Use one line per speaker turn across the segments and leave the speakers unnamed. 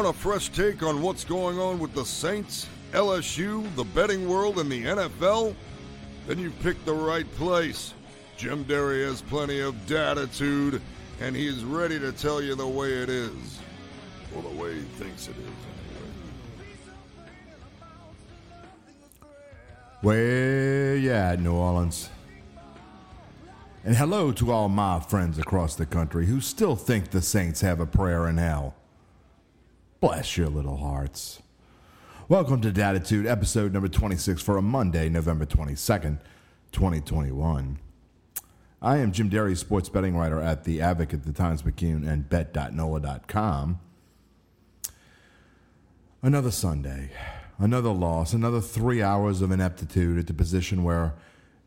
Want a fresh take on what's going on with the Saints, LSU, the betting world, and the NFL? Then you've picked the right place. Jim Derry has plenty of datitude, and he's ready to tell you the way it is. Or the way he thinks it is, anyway.
You at, New Orleans? And hello to all my friends across the country who still think the Saints have a prayer in hell. Bless your little hearts. Welcome to Datitude, episode number 26 for a Monday, November 22nd, 2021. I am Jim Derry, sports betting writer at The Advocate, The Times Picayune, and Bet.NOLA.com. Another Sunday, another loss, another three hours of ineptitude at the position where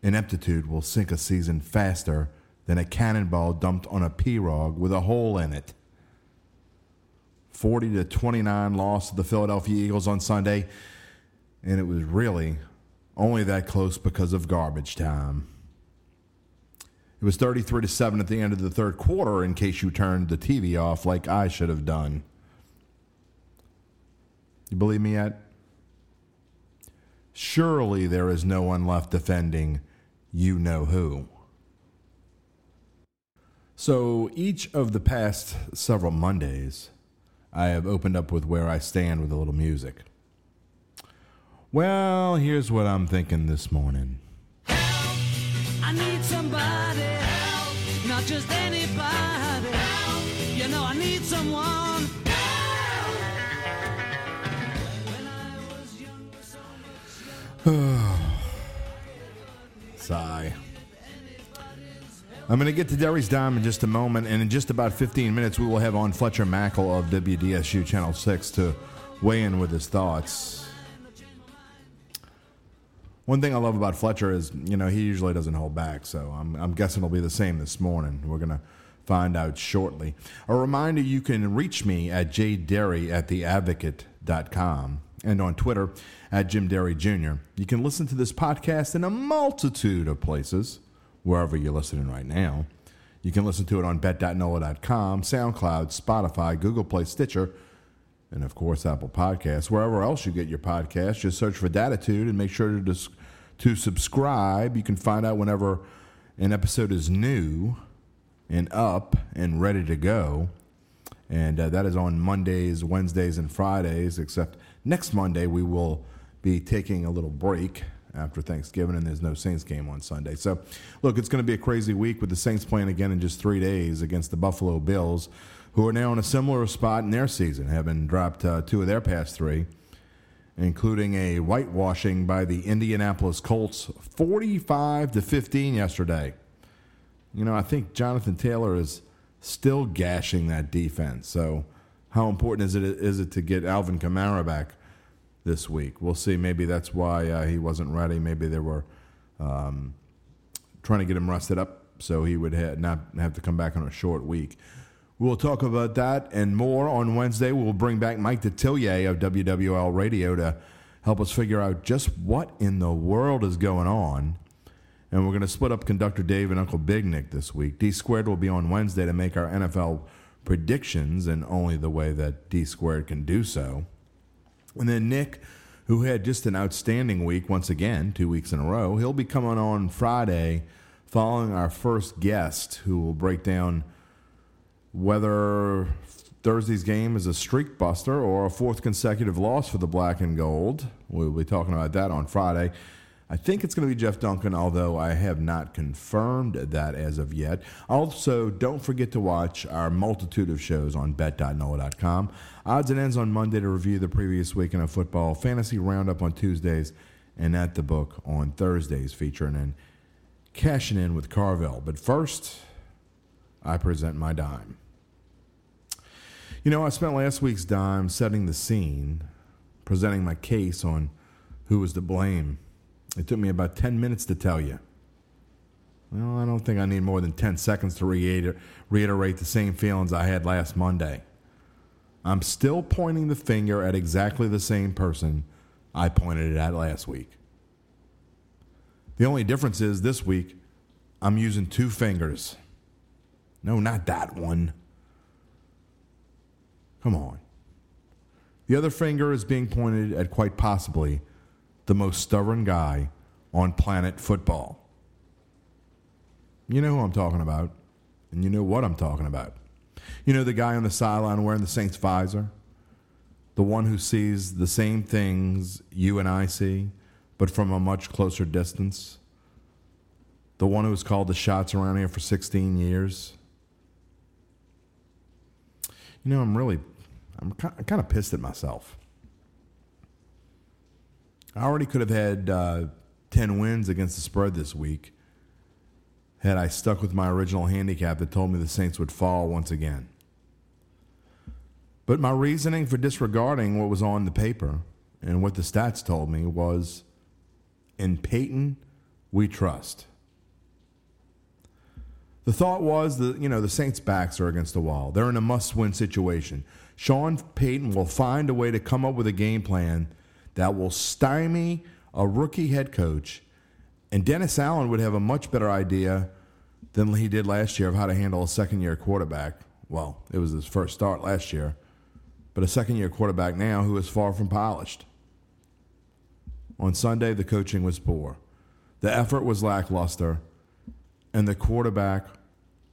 ineptitude will sink a season faster than a cannonball dumped on a pirogue with a hole in it. 40 to 29 loss to the Philadelphia Eagles on Sunday, and it was really only that close because of garbage time. It was 33 to 7 at the end of the third quarter in case you turned the TV off like I should have done. You believe me yet? Surely there is no one left defending you know who. So each of the past several Mondays, I have opened up with where I stand with a little music. Well, here's what I'm thinking this morning.
I need somebody help, not just anybody help. You know I need someone. When I was younger, so much
Sigh. I'm going to get to Derry's Dime in just a moment, and in just about 15 minutes, we will have on Fletcher Mackel of WDSU Channel 6 to weigh in with his thoughts. One thing I love about Fletcher is, you know, he usually doesn't hold back, so I'm, I'm guessing it'll be the same this morning. We're going to find out shortly. A reminder you can reach me at jderry at theadvocate.com and on Twitter at Jim Derry Jr. You can listen to this podcast in a multitude of places, wherever you're listening right now. You can listen to it on bet.nola.com, SoundCloud, Spotify, Google Play, Stitcher, and of course Apple Podcasts. Wherever else you get your podcasts, just search for Datitude and make sure to, dis- to subscribe. You can find out whenever an episode is new and up and ready to go. And uh, that is on Mondays, Wednesdays, and Fridays, except next Monday we will be taking a little break after Thanksgiving, and there's no Saints game on Sunday. So, look, it's going to be a crazy week with the Saints playing again in just three days against the Buffalo Bills, who are now in a similar spot in their season, having dropped uh, two of their past three, including a whitewashing by the Indianapolis Colts, 45 to 15 yesterday. You know, I think Jonathan Taylor is still gashing that defense. So, how important is it is it to get Alvin Kamara back this week? We'll see. Maybe that's why uh, he wasn't ready. Maybe they were um, trying to get him rested up so he would ha- not have to come back on a short week. We'll talk about that and more on Wednesday. We'll bring back Mike Detillier of WWL Radio to help us figure out just what in the world is going on. And we're going to split up Conductor Dave and Uncle Big Nick this week. D Squared will be on Wednesday to make our NFL predictions in only the way that D Squared can do so. And then Nick, who had just an outstanding week once again, two weeks in a row, he'll be coming on Friday following our first guest who will break down whether Thursday's game is a streak buster or a fourth consecutive loss for the black and gold. We'll be talking about that on Friday. I think it's going to be Jeff Duncan, although I have not confirmed that as of yet. Also, don't forget to watch our multitude of shows on bet.nola.com. Odds and ends on Monday to review the previous weekend of football, fantasy roundup on Tuesdays, and at the book on Thursdays, featuring and cashing in with Carvel. But first, I present my dime. You know, I spent last week's dime setting the scene, presenting my case on who was to blame. It took me about 10 minutes to tell you. Well, I don't think I need more than 10 seconds to reiter- reiterate the same feelings I had last Monday. I'm still pointing the finger at exactly the same person I pointed it at last week. The only difference is this week, I'm using two fingers. No, not that one. Come on. The other finger is being pointed at quite possibly the most stubborn guy on planet football. You know who I'm talking about, and you know what I'm talking about. You know the guy on the sideline wearing the Saints visor? The one who sees the same things you and I see, but from a much closer distance? The one who's called the shots around here for 16 years? You know, I'm really, I'm kind of pissed at myself. I already could have had uh, 10 wins against the spread this week had I stuck with my original handicap that told me the Saints would fall once again. But my reasoning for disregarding what was on the paper and what the stats told me was in Payton, we trust. The thought was that, you know, the Saints' backs are against the wall. They're in a must win situation. Sean Payton will find a way to come up with a game plan that will stymie a rookie head coach. And Dennis Allen would have a much better idea than he did last year of how to handle a second year quarterback. Well, it was his first start last year, but a second year quarterback now who is far from polished. On Sunday, the coaching was poor, the effort was lackluster, and the quarterback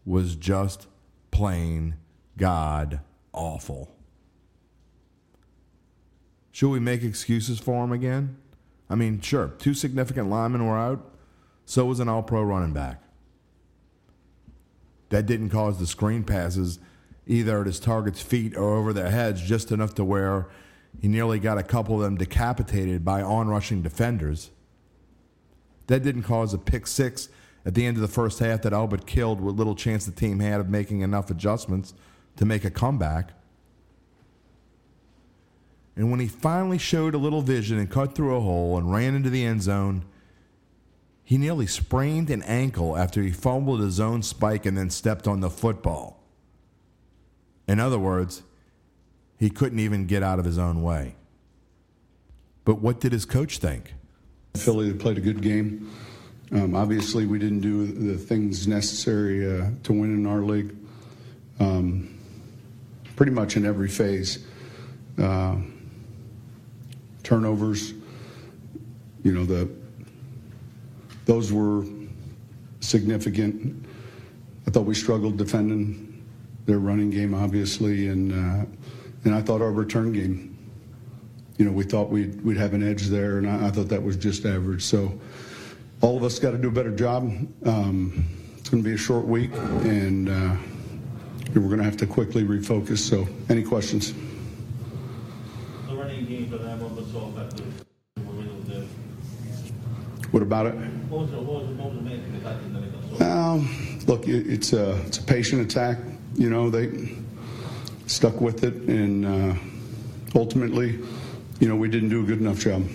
was just plain God awful. Should we make excuses for him again? I mean, sure, two significant linemen were out, so was an all pro running back. That didn't cause the screen passes either at his target's feet or over their heads, just enough to where he nearly got a couple of them decapitated by onrushing defenders. That didn't cause a pick six at the end of the first half that Albert killed with little chance the team had of making enough adjustments to make a comeback. And when he finally showed a little vision and cut through a hole and ran into the end zone, he nearly sprained an ankle after he fumbled his own spike and then stepped on the football. In other words, he couldn't even get out of his own way. But what did his coach think?
Philly played a good game. Um, obviously, we didn't do the things necessary uh, to win in our league. Um, pretty much in every phase. Uh, turnovers, you know, the those were significant. I thought we struggled defending their running game, obviously, and uh, and I thought our return game. You know, we thought we'd we'd have an edge there, and I, I thought that was just average. So all of us got to do a better job. Um, it's going to be a short week, and uh, we're going to have to quickly refocus. So, any questions?
The game for them was so effective.
What about it?
What was the, what was the, what was the main thing that got them so
Um, look, it, it's a it's a patient attack. You know, they stuck with it, and uh, ultimately, you know, we didn't do a good enough job.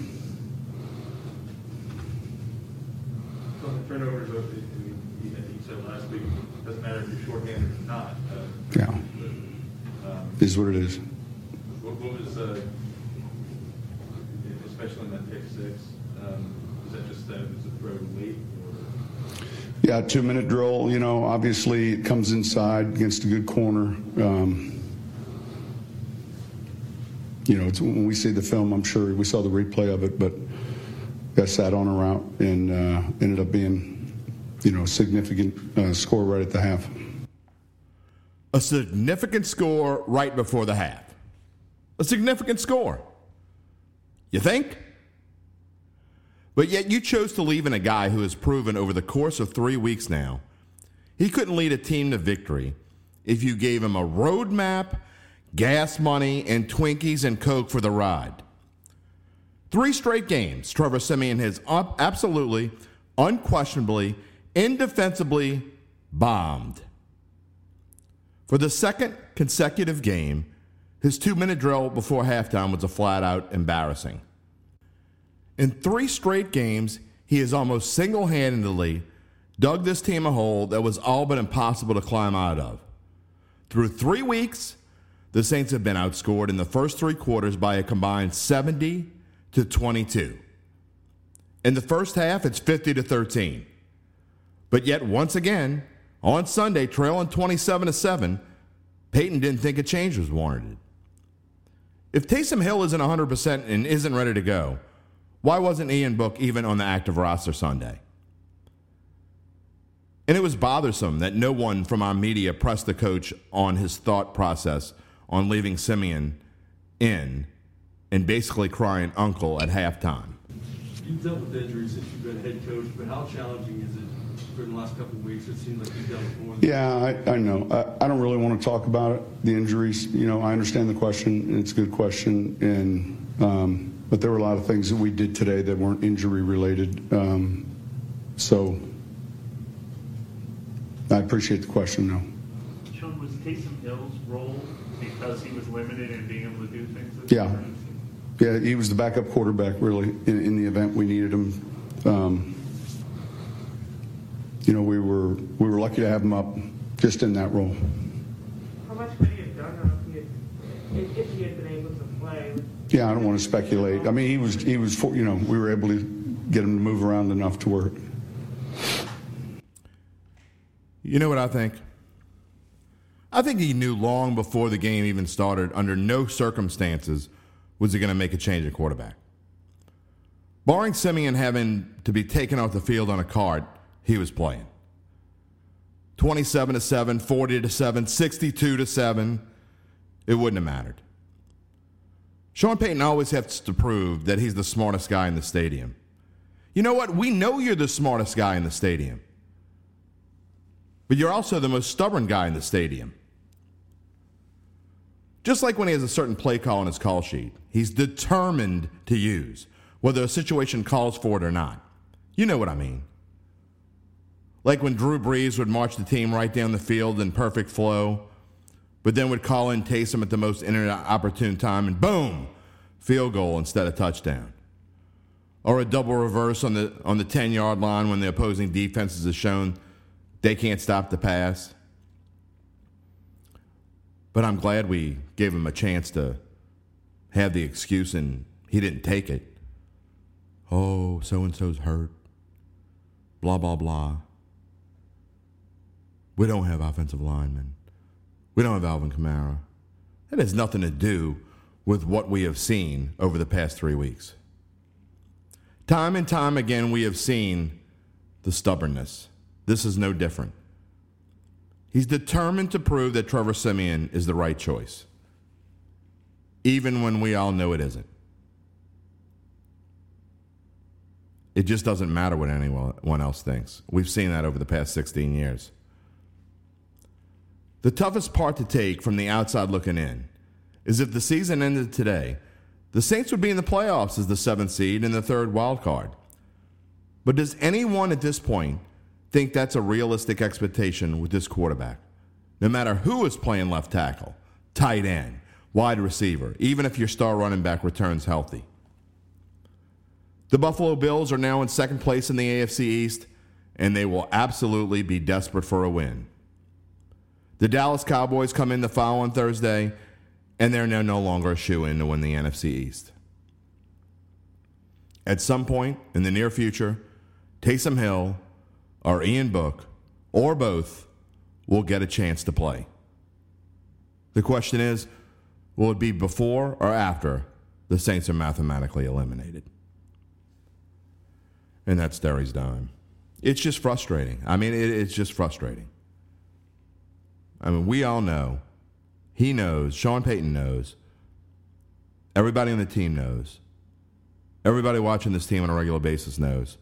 So the turnovers, uh, you you said last week, doesn't matter if you're shorthanded or not. uh,
Yeah.
but, um,
Is what it is.
What what was, uh, especially in that pick six, um, was that just, uh, was it throw late or?
Yeah, two minute drill. You know, obviously it comes inside against a good corner. Um, you know, it's, when we see the film, I'm sure we saw the replay of it, but guy sat on a route and uh, ended up being, you know, a significant uh, score right at the half.
A significant score right before the half. A significant score. You think? But yet you chose to leave in a guy who has proven over the course of three weeks now he couldn't lead a team to victory if you gave him a roadmap, gas money, and Twinkies and Coke for the ride. Three straight games, Trevor Siemian has absolutely, unquestionably, indefensibly bombed. For the second consecutive game, his two minute drill before halftime was a flat out embarrassing. In three straight games, he has almost single handedly dug this team a hole that was all but impossible to climb out of. Through three weeks, the Saints have been outscored in the first three quarters by a combined 70 to 22. In the first half, it's 50 to 13. But yet, once again, on Sunday, trailing 27 to 7, Payton didn't think a change was warranted. If Taysom Hill isn't 100% and isn't ready to go, why wasn't Ian Book even on the active roster Sunday? And it was bothersome that no one from our media pressed the coach on his thought process on leaving Siemian in and basically crying uncle at halftime.
You've dealt with injuries since you've been head coach, but how challenging is it during the last couple of weeks? It seems like you've dealt with more than
Yeah, I, I know. I, I don't really want to talk about it, the injuries. You know, I understand the question, and it's a good question. And um, but there were a lot of things that we did today that weren't injury related. Um, so I appreciate the question, though.
Sean, was Taysom Hill's role because he was limited in being able to do things?
Yeah.
season?
Yeah, he was the backup quarterback, really, in, in the event we needed him. Um, you know, we were we were lucky to have him up just in that role.
How much could he have done if he had, if, if he had been able to play?
Yeah, I don't want to speculate. I mean, he was he was you know we were able to get him to move around enough to work.
You know what I think? I think he knew long before the game even started, under no circumstances was he going to make a change at quarterback. Barring Siemian having to be taken off the field on a card, he was playing. 27 to 7, 40 to 7, 62 to 7. It wouldn't have mattered. Sean Payton always has to prove that he's the smartest guy in the stadium. You know what? We know you're the smartest guy in the stadium. But you're also the most stubborn guy in the stadium. Just like when he has a certain play call on his call sheet, he's determined to use, whether a situation calls for it or not. You know what I mean. Like when Drew Brees would march the team right down the field in perfect flow, but then would call in Taysom at the most inopportune time and boom, field goal instead of touchdown. Or a double reverse on the on the 10 yard line when the opposing defenses have shown they can't stop the pass. But I'm glad we gave him a chance to have the excuse and he didn't take it. Oh, so and so's hurt. Blah, blah, blah. We don't have offensive linemen. We don't have Alvin Kamara. That has nothing to do with what we have seen over the past three weeks. Time and time again, we have seen the stubbornness. This is no different. He's determined to prove that Trevor Siemian is the right choice, even when we all know it isn't. It just doesn't matter what anyone else thinks. We've seen that over the past 16 years. The toughest part to take from the outside looking in is if the season ended today, the Saints would be in the playoffs as the seventh seed and the third wild card. But does anyone at this point think that's a realistic expectation with this quarterback? No matter who is playing left tackle, tight end, wide receiver, even if your star running back returns healthy. The Buffalo Bills are now in second place in the AFC East, and they will absolutely be desperate for a win. The Dallas Cowboys come in the following Thursday, and they're now no longer a shoe in to win the NFC East. At some point in the near future, Taysom Hill or Ian Book or both will get a chance to play. The question is will it be before or after the Saints are mathematically eliminated? And that's Derry's dime. It's just frustrating. I mean, it, it's just frustrating. I mean, we all know. He knows. Sean Payton knows. Everybody on the team knows. Everybody watching this team on a regular basis knows.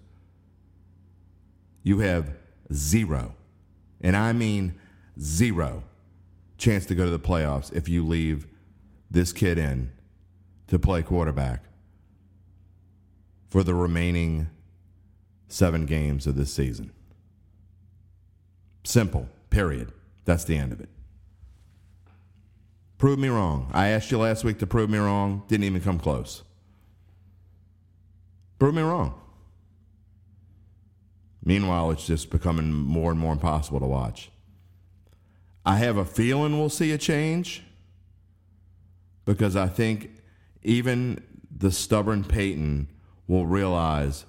You have zero, and I mean zero, chance to go to the playoffs if you leave this kid in to play quarterback for the remaining seven games of this season. Simple, period. That's the end of it. Prove me wrong. I asked you last week to prove me wrong. Didn't even come close. Prove me wrong. Meanwhile, it's just becoming more and more impossible to watch. I have a feeling we'll see a change because I think even the stubborn Payton will realize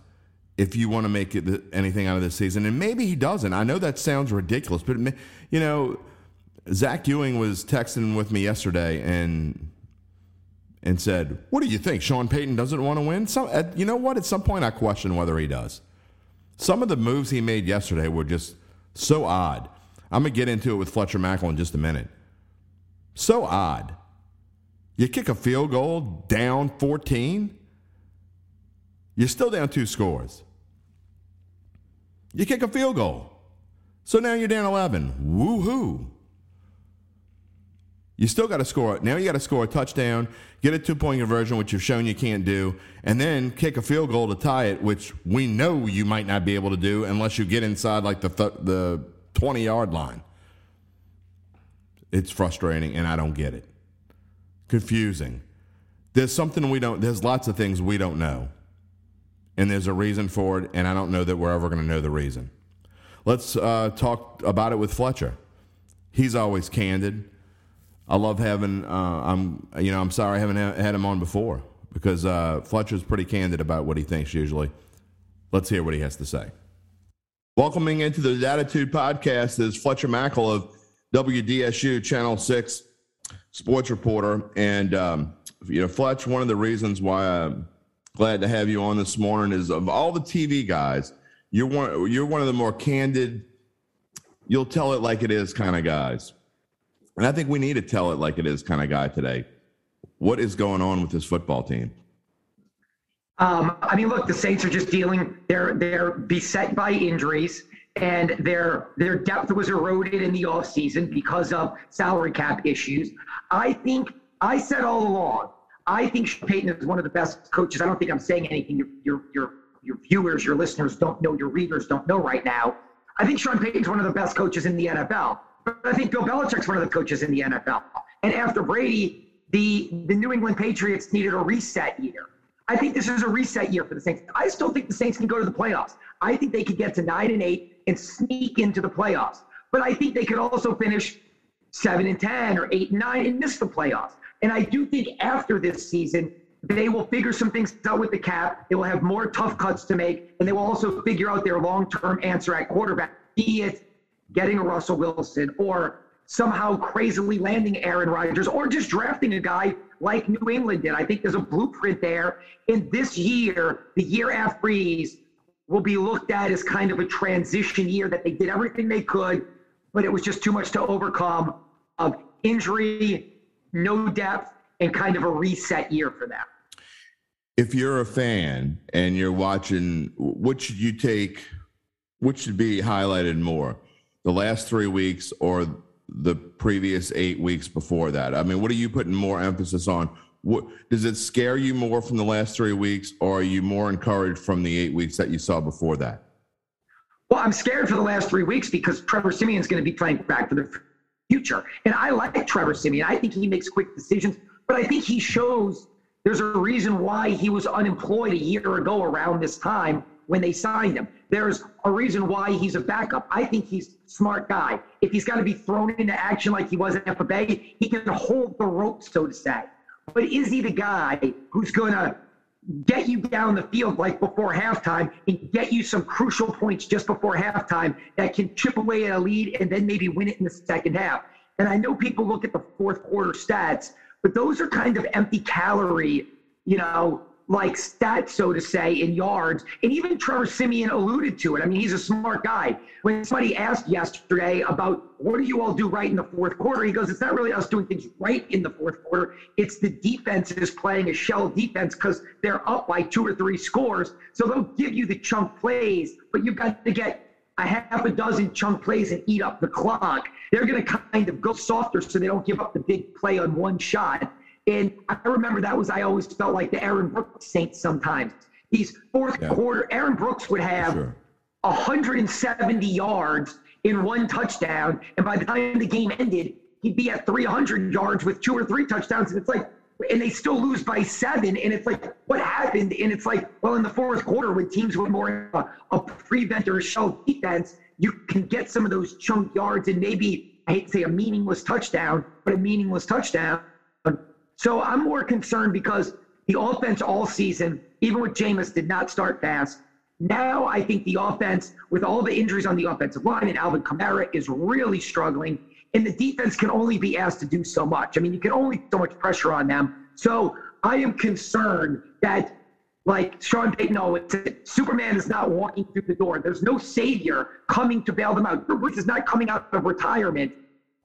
if you want to make it, anything out of this season, and maybe he doesn't. I know that sounds ridiculous, but you know, Zach Ewing was texting with me yesterday, and and said, "What do you think? Sean Payton doesn't want to win?" At, you know what? At some point, I question whether he does. Some of the moves he made yesterday were just so odd. I'm gonna get into it with Fletcher Mackel in just a minute. So odd. You kick a field goal down 14. You're still down two scores. You kick a field goal. So now you're down 11. Woohoo. You still got to score. Now you got to score a touchdown, get a two point conversion, which you've shown you can't do, and then kick a field goal to tie it, which we know you might not be able to do unless you get inside like the th- the 20 yard line. It's frustrating, and I don't get it. Confusing. There's something we don't, there's lots of things we don't know. And there's a reason for it, and I don't know that we're ever going to know the reason. Let's uh, talk about it with Fletcher. He's always candid. I love having. Uh, I'm you know I'm sorry I haven't ha- had him on before because uh, Fletcher's pretty candid about what he thinks usually. Let's hear what he has to say. Welcoming into the Datitude Podcast is Fletcher Mackel of WDSU Channel Six sports reporter, and um, you know Fletch. One of the reasons why I'm glad to have you on this morning is of all the TV guys, you're one. You're one of the more candid. You'll tell it like it is kind of guys. And I think we need to tell it like it is kind of guy today. What is going on with this football team?
Um, I mean, look, the Saints are just dealing. They're they're beset by injuries, and their their depth was eroded in the offseason because of salary cap issues. I think I said all along. I think Sean Payton is one of the best coaches. I don't think I'm saying anything your your your your viewers, your listeners don't know, your readers don't know right now. I think Sean Payton's one of the best coaches in the NFL. But I think Bill Belichick's one of the coaches in the NFL. And after Brady, the the New England Patriots needed a reset year. I think this is a reset year for the Saints. I still think the Saints can go to the playoffs. I think they could get to nine and eight and sneak into the playoffs. But I think they could also finish seven and ten or eight and nine and miss the playoffs. And I do think after this season, they will figure some things out with the cap. They will have more tough cuts to make, and they will also figure out their long-term answer at quarterback, be it getting a Russell Wilson or somehow crazily landing Aaron Rodgers or just drafting a guy like New England did. I think there's a blueprint there. And this year, the year after Brees, will be looked at as kind of a transition year that they did everything they could, but it was just too much to overcome of injury, no depth, and kind of a reset year for them.
If you're a fan and you're watching, what should you take? What should be highlighted more? The last three weeks or the previous eight weeks before that? I mean, what are you putting more emphasis on? What does it scare you more from the last three weeks, or are you more encouraged from the eight weeks that you saw before that?
Well, I'm scared for the last three weeks because Trevor Siemian's going to be playing back for the future, and I like Trevor Siemian. I think he makes quick decisions, but I think he shows there's a reason why he was unemployed a year ago around this time when they signed him. There's a reason why he's a backup. I think he's a smart guy. If he's got to be thrown into action like he was at FBA, he can hold the rope, so to say. But is he the guy who's going to get you down the field like before halftime and get you some crucial points just before halftime that can chip away at a lead and then maybe win it in the second half? And I know people look at the fourth quarter stats, but those are kind of empty calorie, you know, like stats, so to say, in yards. And even Trevor Siemian alluded to it. I mean, he's a smart guy. When somebody asked yesterday about what do you all do right in the fourth quarter, he goes, it's not really us doing things right in the fourth quarter. It's the defense is playing a shell defense because they're up by two or three scores. So they'll give you the chunk plays, but you've got to get a half a dozen chunk plays and eat up the clock. They're going to kind of go softer so they don't give up the big play on one shot. And I remember that was, I always felt like the Aaron Brooks Saints sometimes. These fourth yeah. quarter, Aaron Brooks would have sure. 170 yards in one touchdown. And by the time the game ended, he'd be at 300 yards with two or three touchdowns. And it's like, and they still lose by seven. And it's like, what happened? And it's like, well, in the fourth quarter, when teams were more a, a prevent or shell defense, you can get some of those chunk yards and maybe, I hate to say a meaningless touchdown, but a meaningless touchdown so I'm more concerned because the offense all season, even with Jameis, did not start fast. Now I think the offense, with all the injuries on the offensive line and Alvin Kamara, is really struggling. And the defense can only be asked to do so much. I mean, you can only so much pressure on them. So I am concerned that, like Sean Payton always said, Superman is not walking through the door. There's no savior coming to bail them out. Drew Brees is not coming out of retirement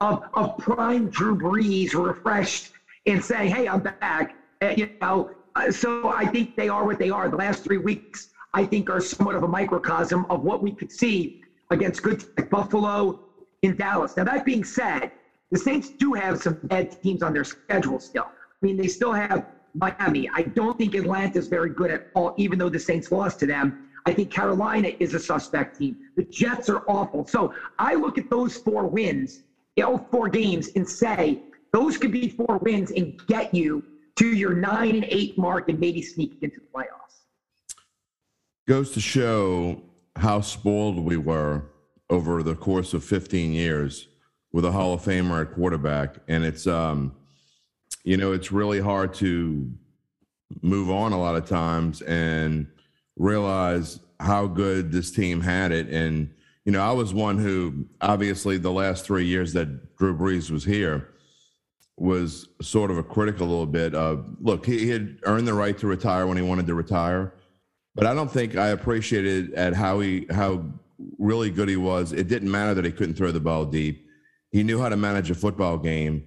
of, of prime Drew Brees refreshed and say, hey, I'm back. Uh, you know, uh, so I think they are what they are. The last three weeks, I think, are somewhat of a microcosm of what we could see against good like Buffalo in Dallas. Now, that being said, the Saints do have some bad teams on their schedule still. I mean, they still have Miami. I don't think Atlanta is very good at all, even though the Saints lost to them. I think Carolina is a suspect team. The Jets are awful. So I look at those four wins, all four games, and say those could be four wins and get you to your nine and eight mark and maybe sneak into the playoffs.
Goes to show how spoiled we were over the course of 15 years with a Hall of Famer at quarterback. And it's, um, you know, it's really hard to move on a lot of times and realize how good this team had it. And, you know, I was one who obviously the last three years that Drew Brees was here was sort of a critic a little bit of look, he, he had earned the right to retire when he wanted to retire. But I don't think I appreciated at how he how really good he was. It didn't matter that he couldn't throw the ball deep. He knew how to manage a football game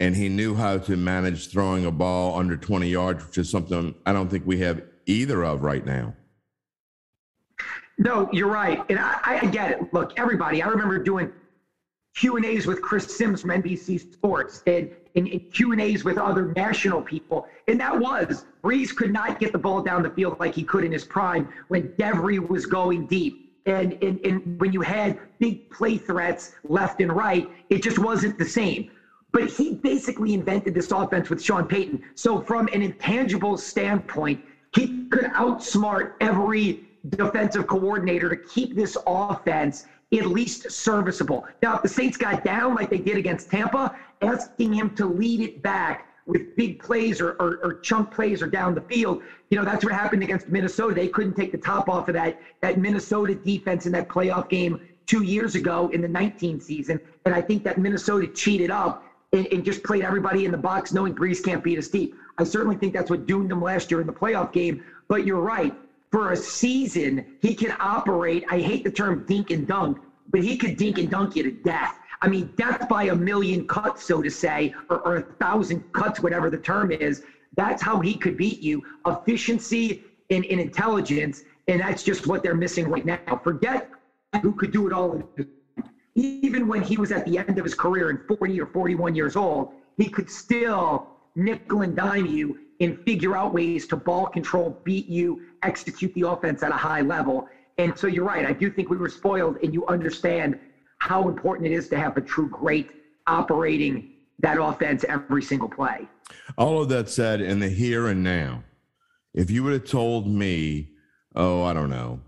and he knew how to manage throwing a ball under 20 yards, which is something I don't think we have either of right now.
No, you're right. And I, I get it. Look, everybody, I remember doing Q and A's with Chris Sims from NBC Sports and, and, and Q and A's with other national people, and that was Brees could not get the ball down the field like he could in his prime when Devery was going deep, and and, and when you had big play threats left and right, it just wasn't the same. But he basically invented this offense with Sean Payton. So from an intangible standpoint, he could outsmart every defensive coordinator to keep this offense at least serviceable. Now, if the Saints got down like they did against Tampa, asking him to lead it back with big plays or, or, or, chunk plays or down the field, you know, that's what happened against Minnesota. They couldn't take the top off of that, that Minnesota defense in that playoff game two years ago in the 19 season. And I think that Minnesota cheated up and, and just played everybody in the box knowing Brees can't beat us deep. I certainly think that's what doomed them last year in the playoff game. But you're right for a season, he can operate. I hate the term dink and dunk, but he could dink and dunk you to death. I mean, death by a million cuts, so to say, or, or a thousand cuts, whatever the term is. That's how he could beat you. Efficiency and, and intelligence, and that's just what they're missing right now. Forget who could do it all. Even when he was at the end of his career and 40 or 41 years old, he could still nickel and dime you and figure out ways to ball control, beat you, execute the offense at a high level. And so you're right. I do think we were spoiled, and you understand how important it is to have a true great operating that offense every single play.
All of that said, in the here and now, if you would have told me, oh, I don't know,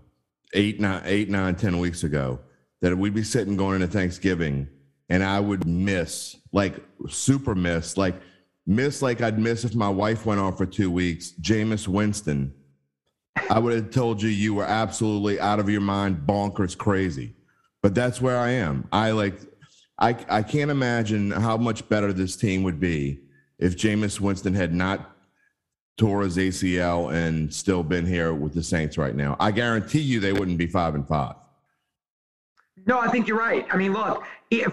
eight, nine, eight, nine, ten weeks ago, that we'd be sitting going into Thanksgiving and I would miss, like super miss, like miss like I'd miss if my wife went off for two weeks, Jameis Winston I would have told you you were absolutely out of your mind, bonkers crazy. But that's where I am. I like, I, I can't imagine how much better this team would be if Jameis Winston had not tore his ACL and still been here with the Saints right now. I guarantee you they wouldn't be five and five.
No, I think you're right. I mean, look,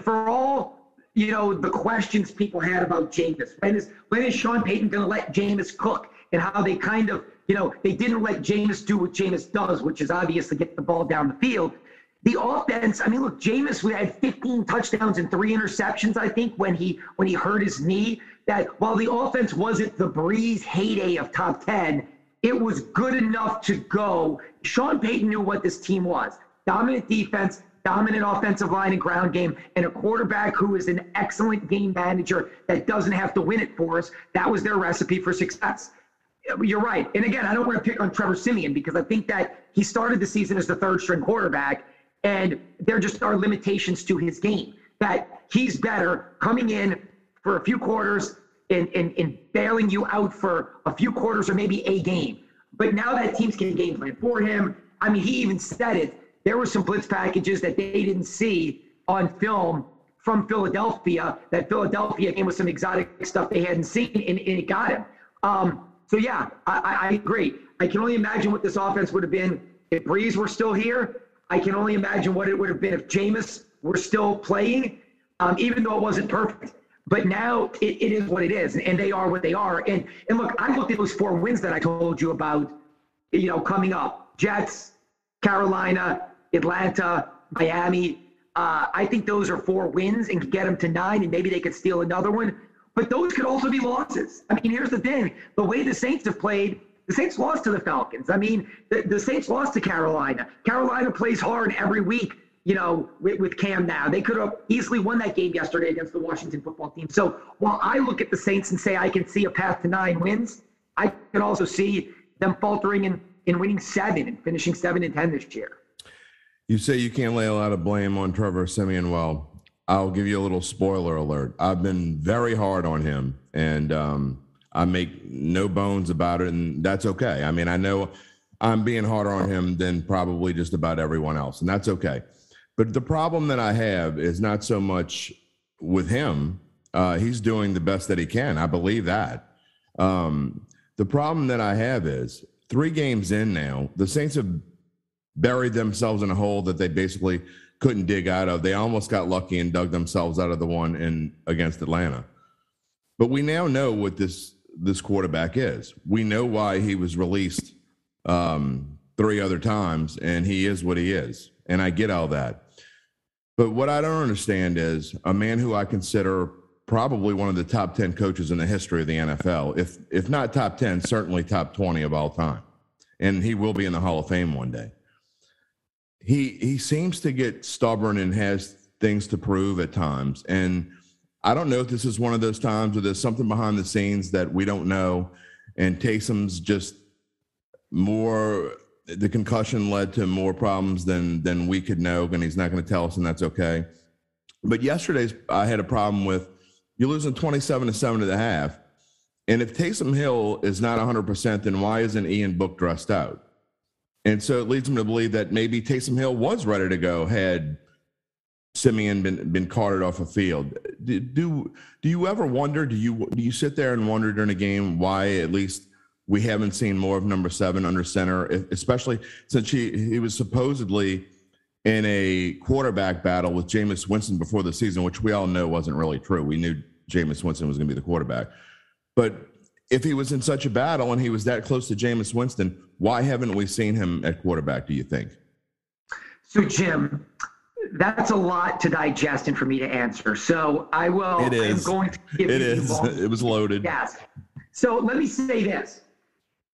for all you know, the questions people had about Jameis, when is when is Sean Payton going to let Jameis cook, and how they kind of you know, they didn't let Jameis do what Jameis does, which is obviously get the ball down the field. The offense, I mean, look, Jameis had 15 touchdowns and three interceptions, I think, when he when he hurt his knee. That while the offense wasn't the Brees heyday of top 10, it was good enough to go. Sean Payton knew what this team was. Dominant defense, dominant offensive line and ground game, and a quarterback who is an excellent game manager that doesn't have to win it for us. That was their recipe for success you're right. And again, I don't want to pick on Trevor Siemian because I think that he started the season as the third string quarterback, and there just are limitations to his game. That he's better coming in for a few quarters and, and, and bailing you out for a few quarters or maybe a game. But now that teams can game plan for him, I mean, he even said it. There were some blitz packages that they didn't see on film from Philadelphia. That Philadelphia came with some exotic stuff they hadn't seen, and, and it got him. Um, so yeah, I, I, agree. I can only imagine what this offense would have been if Brees were still here. I can only imagine what it would have been if Jameis were still playing, um, even though it wasn't perfect. But now it, it is what it is, and they are what they are. And and look, I looked at those four wins that I told you about, you know, coming up: Jets, Carolina, Atlanta, Miami. Uh, I think those are four wins and get them to nine, and maybe they could steal another one. But those could also be losses. I mean, here's the thing: the way the Saints have played, the Saints lost to the Falcons. I mean, the, the Saints lost to Carolina. Carolina plays hard every week you know, with, with, Cam now. They could have easily won that game yesterday against the Washington football team. So while I look at the Saints and say I can see a path to nine wins, I can also see them faltering in, in winning seven and finishing seven and 10 this year.
You say you can't lay a lot of blame on Trevor Siemian. Well, I'll give you a little spoiler alert. I've been very hard on him, and um, I make no bones about it, and that's okay. I mean, I know I'm being harder on him than probably just about everyone else, and that's okay. But the problem that I have is not so much with him. Uh, he's doing the best that he can. I believe that. Um, the problem that I have is three games in now, the Saints have buried themselves in a hole that they basically couldn't dig out of. They almost got lucky and dug themselves out of the one in against Atlanta. But we now know what this this quarterback is. We know why he was released um, three other times, and he is what he is. And I get all that. But what I don't understand is a man who I consider probably one of the top 10 coaches in the history of the NFL, if if not top 10, certainly top 20 of all time. And he will be in the Hall of Fame one day he he seems to get stubborn and has things to prove at times. And I don't know if this is one of those times where there's something behind the scenes that we don't know. And Taysom's just more the concussion led to more problems than than we could know, and he's not going to tell us, and that's okay. But yesterday's I had a problem with you're losing 27 to 7 and a half. And if Taysom Hill is not 100%, then why isn't Ian Book dressed out? And so it leads me to believe that maybe Taysom Hill was ready to go had Siemian been been carted off a field. Do, do do you ever wonder? Do you do you sit there and wonder during a game why at least we haven't seen more of number seven under center, especially since he he was supposedly in a quarterback battle with Jameis Winston before the season, which we all know wasn't really true. We knew Jameis Winston was going to be the quarterback, but if he was in such a battle and he was that close to Jameis Winston, why haven't we seen him at quarterback, do you think?
So, Jim, that's a lot to digest and for me to answer. So I will.
It is.
I'm going to give
it is. It was loaded.
Yes. So let me say this.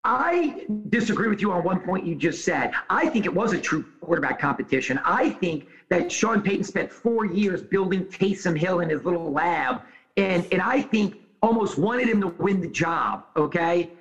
I disagree with you on one point you just said. I think it was a true quarterback competition. I think that Sean Payton spent four years building Taysom Hill in his little lab. And, and I think almost wanted him to win the job, okay?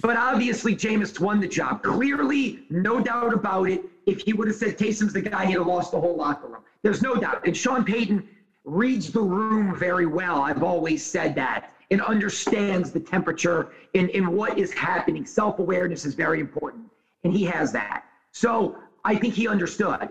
But obviously, Jameis won the job. Clearly, no doubt about it. If he would have said Taysom's the guy, he'd have lost the whole locker room. There's no doubt. And Sean Payton reads the room very well. I've always said that and understands the temperature and, and what is happening. Self awareness is very important. And he has that. So I think he understood.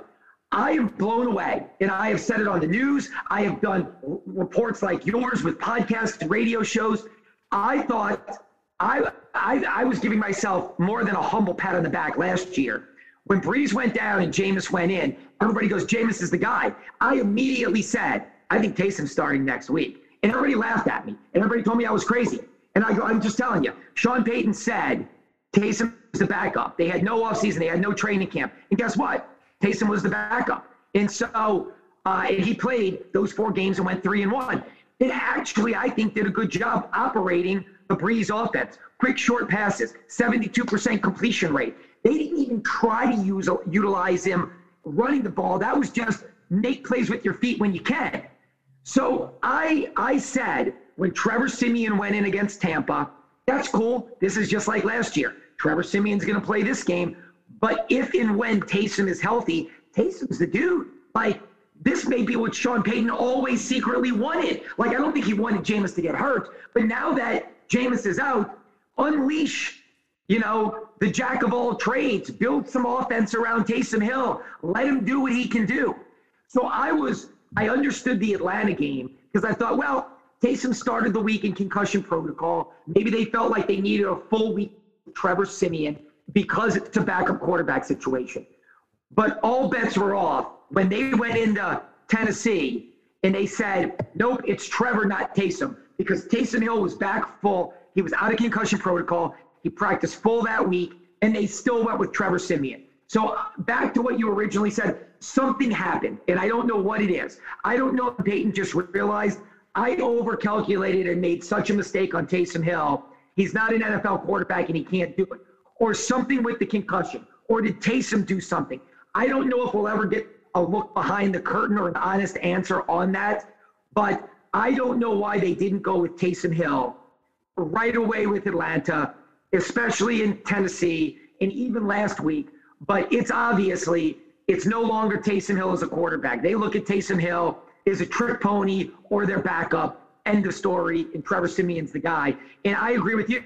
I am blown away, and I have said it on the news. I have done reports like yours with podcasts radio shows. I thought I, I, I was giving myself more than a humble pat on the back last year. When Brees went down and Jameis went in, everybody goes, Jameis is the guy. I immediately said, I think Taysom's starting next week. And everybody laughed at me. And everybody told me I was crazy. And I go, I'm just telling you, Sean Payton said Taysom is the backup. They had no offseason, they had no training camp. And guess what? Taysom was the backup. And so uh, he played those four games and went three and one. It actually, I think, did a good job operating the Brees offense. Quick short passes, 72% completion rate. They didn't even try to use utilize him running the ball. That was just make plays with your feet when you can. So I I said when Trevor Siemian went in against Tampa, that's cool. This is just like last year. Trevor Siemian's going to play this game. But if and when Taysom is healthy, Taysom's the dude. Like, this may be what Sean Payton always secretly wanted. Like, I don't think he wanted Jameis to get hurt, but now that Jameis is out, unleash, you know, the jack of all trades, build some offense around Taysom Hill, let him do what he can do. So I was, I understood the Atlanta game because I thought, well, Taysom started the week in concussion protocol. Maybe they felt like they needed a full week Trevor Siemian because it's a backup quarterback situation. But all bets were off when they went into Tennessee and they said, nope, it's Trevor, not Taysom, because Taysom Hill was back full. He was out of concussion protocol. He practiced full that week, and they still went with Trevor Siemian. So back to what you originally said, something happened, and I don't know what it is. I don't know if Payton just realized I overcalculated and made such a mistake on Taysom Hill. He's not an NFL quarterback and he can't do it. Or something with the concussion. Or did Taysom do something? I don't know if we'll ever get a look behind the curtain or an honest answer on that. But I don't know why they didn't go with Taysom Hill right away with Atlanta, especially in Tennessee and even last week. But it's obviously it's no longer Taysom Hill as a quarterback. They look at Taysom Hill as a trick pony or their backup. End of story. And Trevor Siemian's the guy. And I agree with you.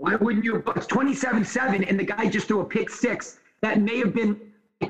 Why wouldn't you? It's 27 7, and the guy just threw a pick six. That may have been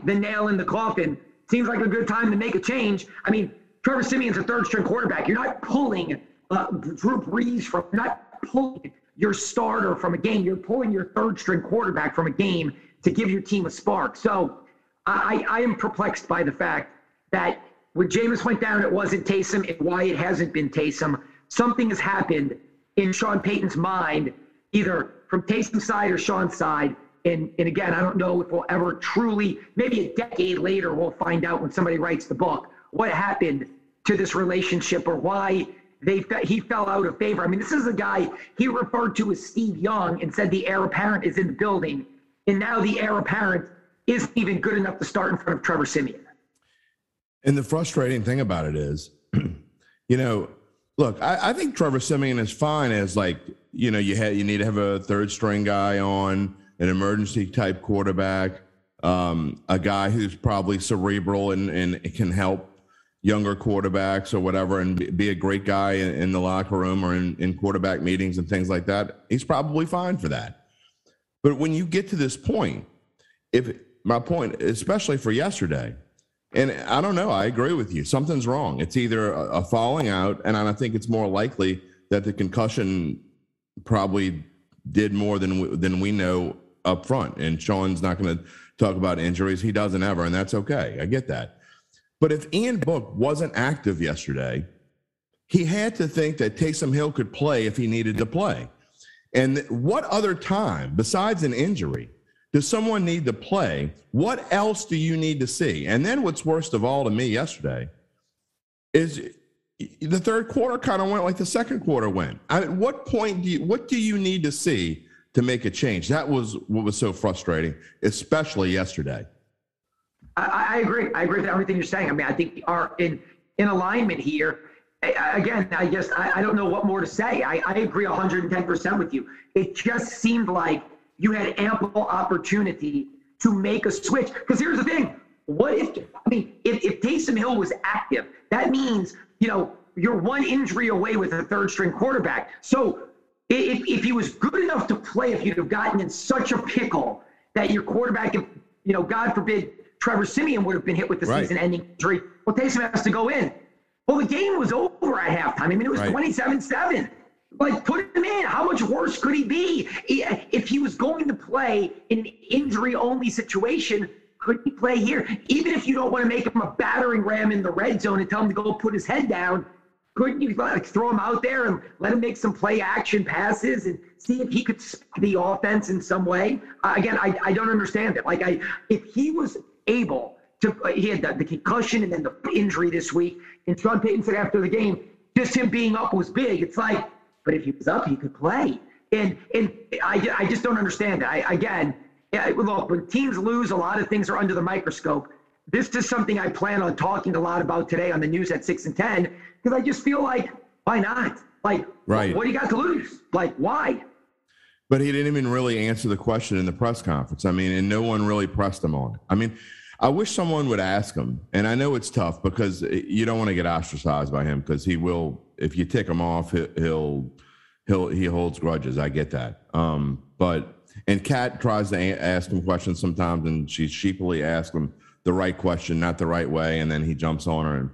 the nail in the coffin. Seems like a good time to make a change. I mean, Trevor Siemian's a third string quarterback. You're not pulling uh, Drew Brees from, you're not pulling your starter from a game. You're pulling your third string quarterback from a game to give your team a spark. So I, I am perplexed by the fact that when Jameis went down, it wasn't Taysom, and why it hasn't been Taysom. Something has happened in Sean Payton's mind, either from Taysom's side or Sean's side. And, and again, I don't know if we'll ever truly, maybe a decade later, we'll find out when somebody writes the book what happened to this relationship or why they he fell out of favor. I mean, this is a guy he referred to as Steve Young and said the heir apparent is in the building, and now the heir apparent isn't even good enough to start in front of Trevor Siemian.
And the frustrating thing about it is, you know, look, I, I, think Trevor Siemian is fine as like, you know, you you need to have a third string guy on an emergency type quarterback, um, a guy who's probably cerebral and, and can help younger quarterbacks or whatever and be a great guy in, in the locker room or in, in quarterback meetings and things like that. He's probably fine for that. But when you get to this point, if my point, especially for yesterday, and I don't know. I agree with you. Something's wrong. It's either a, falling out, and I think it's more likely that the concussion probably did more than we, than we know up front. And Sean's not going to talk about injuries. He doesn't ever, and that's okay. I get that. But if Ian Book wasn't active yesterday, he had to think that Taysom Hill could play if he needed to play. And what other time besides an injury does someone need to play? What else do you need to see? And then what's worst of all to me yesterday is the third quarter kind of went like the second quarter went. At what point do you, what do you need to see to make a change? That was what was so frustrating, especially yesterday.
I, I agree. I agree with everything you're saying. I mean, I think we are in in alignment here. I, again, I guess I, I, don't know what more to say. I, I agree 110% with you. It just seemed like you had ample opportunity to make a switch. Because here's the thing: what if I mean, if, if Taysom Hill was active, that means you know you're one injury away with a third string quarterback. So if, if he was good enough to play, if you'd have gotten in such a pickle that your quarterback, if, you know, God forbid, Trevor Siemian would have been hit with the right. season-ending injury, well, Taysom has to go in. Well, the game was over at halftime. I mean, it was 27 right. 7. Like, put him in. How much worse could he be? If he was going to play in an injury only situation, could he play here? Even if you don't want to make him a battering ram in the red zone and tell him to go put his head down, couldn't you like throw him out there and let him make some play action passes and see if he could the offense in some way? Uh, again, I, I don't understand it. Like, I if he was able to, uh, he had the, the concussion and then the injury this week, and Sean Payton said after the game, just him being up was big. It's like but if he was up, he could play. And and I, I just don't understand it. I, again, look, when teams lose, a lot of things are under the microscope. This is something I plan on talking a lot about today on the news at six and ten because I just feel like why not? Like, right. what do you got to lose? Like, why?
But he didn't even really answer the question in the press conference. I mean, and no one really pressed him on it. I mean, I wish someone would ask him. And I know it's tough because eh, you don't want to get ostracized by him because he will if you tick him off, he'll he'll he holds grudges. I get that. Um, but and Kat tries to ask him questions sometimes, and she sheepily asks him the right question, not the right way, and then he jumps on her. And,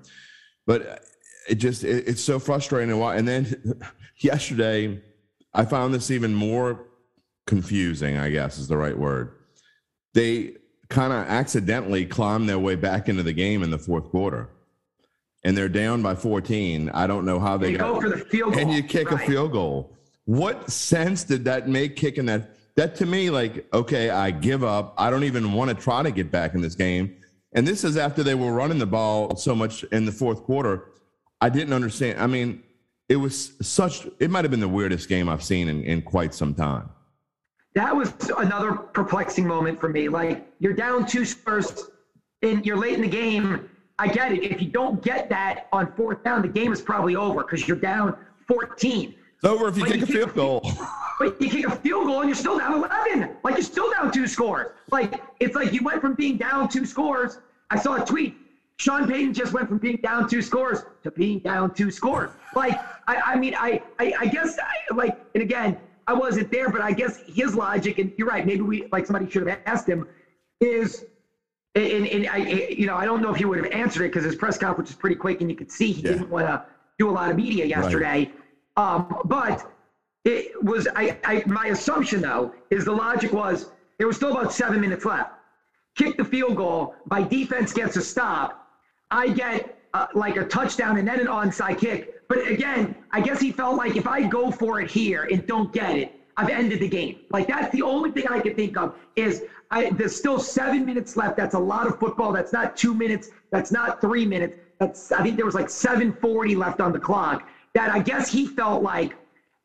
but it just it, it's so frustrating. And then yesterday, I found this even more confusing. I guess is the right word. They kind of accidentally climbed their way back into the game in the fourth quarter, and they're down by 14. I don't know how they got.
go for the field goal.
and you kick
Right.
a field goal. What sense did that make kicking that? That to me, like, okay, I give up. I don't even want to try to get back in this game. And this is after they were running the ball so much in the fourth quarter. I didn't understand. I mean, it was such, it might have been the weirdest game I've seen in, in quite some time.
That was another perplexing moment for me. Like you're down two scores and you're late in the game. I get it. If you don't get that on fourth down, the game is probably over because you're down 14.
It's over if you
But
kick a field goal.
But you kick a field goal and you're still down 11. Like you're still down two scores. Like it's like you went from being down two scores. I saw a tweet. Sean Payton just went from being down two scores to being down two scores. Like I, I mean, I, I, I guess I, like, and again, I wasn't there, but I guess his logic, and you're right. Maybe we like somebody should have asked him, is and, and I, you know, I don't know if he would have answered it because his press conference was pretty quick, and you could see he
Yeah.
didn't want to do a lot of media yesterday. Um, but it was I, I. My assumption though is the logic was there was still about seven minutes left. Kick the field goal. My defense gets a stop. I get uh, like a touchdown and then an onside kick. But again, I guess he felt like if I go for it here and don't get it, I've ended the game. Like that's the only thing I could think of is I, there's still seven minutes left. That's a lot of football. That's not two minutes. That's not three minutes. That's I think there was like 7:40 left on the clock. That I guess he felt like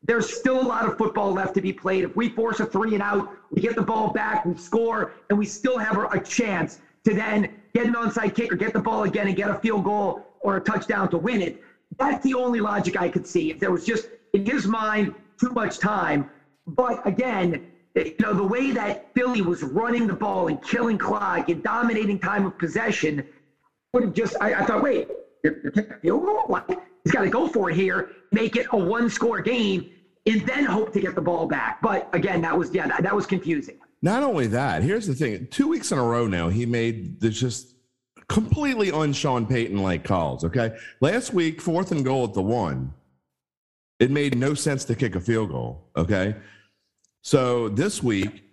there's still a lot of football left to be played. If we force a three and out, we get the ball back, we score, and we still have a, chance to then get an onside kick or get the ball again and get a field goal or a touchdown to win it. That's the only logic I could see. If there was just in his mind too much time. But again, you know, the way that Philly was running the ball and killing clock and dominating time of possession would have just I, I thought, wait, field goal? He's got to go for it here, make it a one score game, and then hope to get the ball back. But again, that was yeah, that, that was confusing.
Not only that, here's the thing: two weeks in a row now, he made the just completely un Sean Payton like calls. Okay, last week, fourth and goal at the one, it made no sense to kick a field goal. Okay, so this week,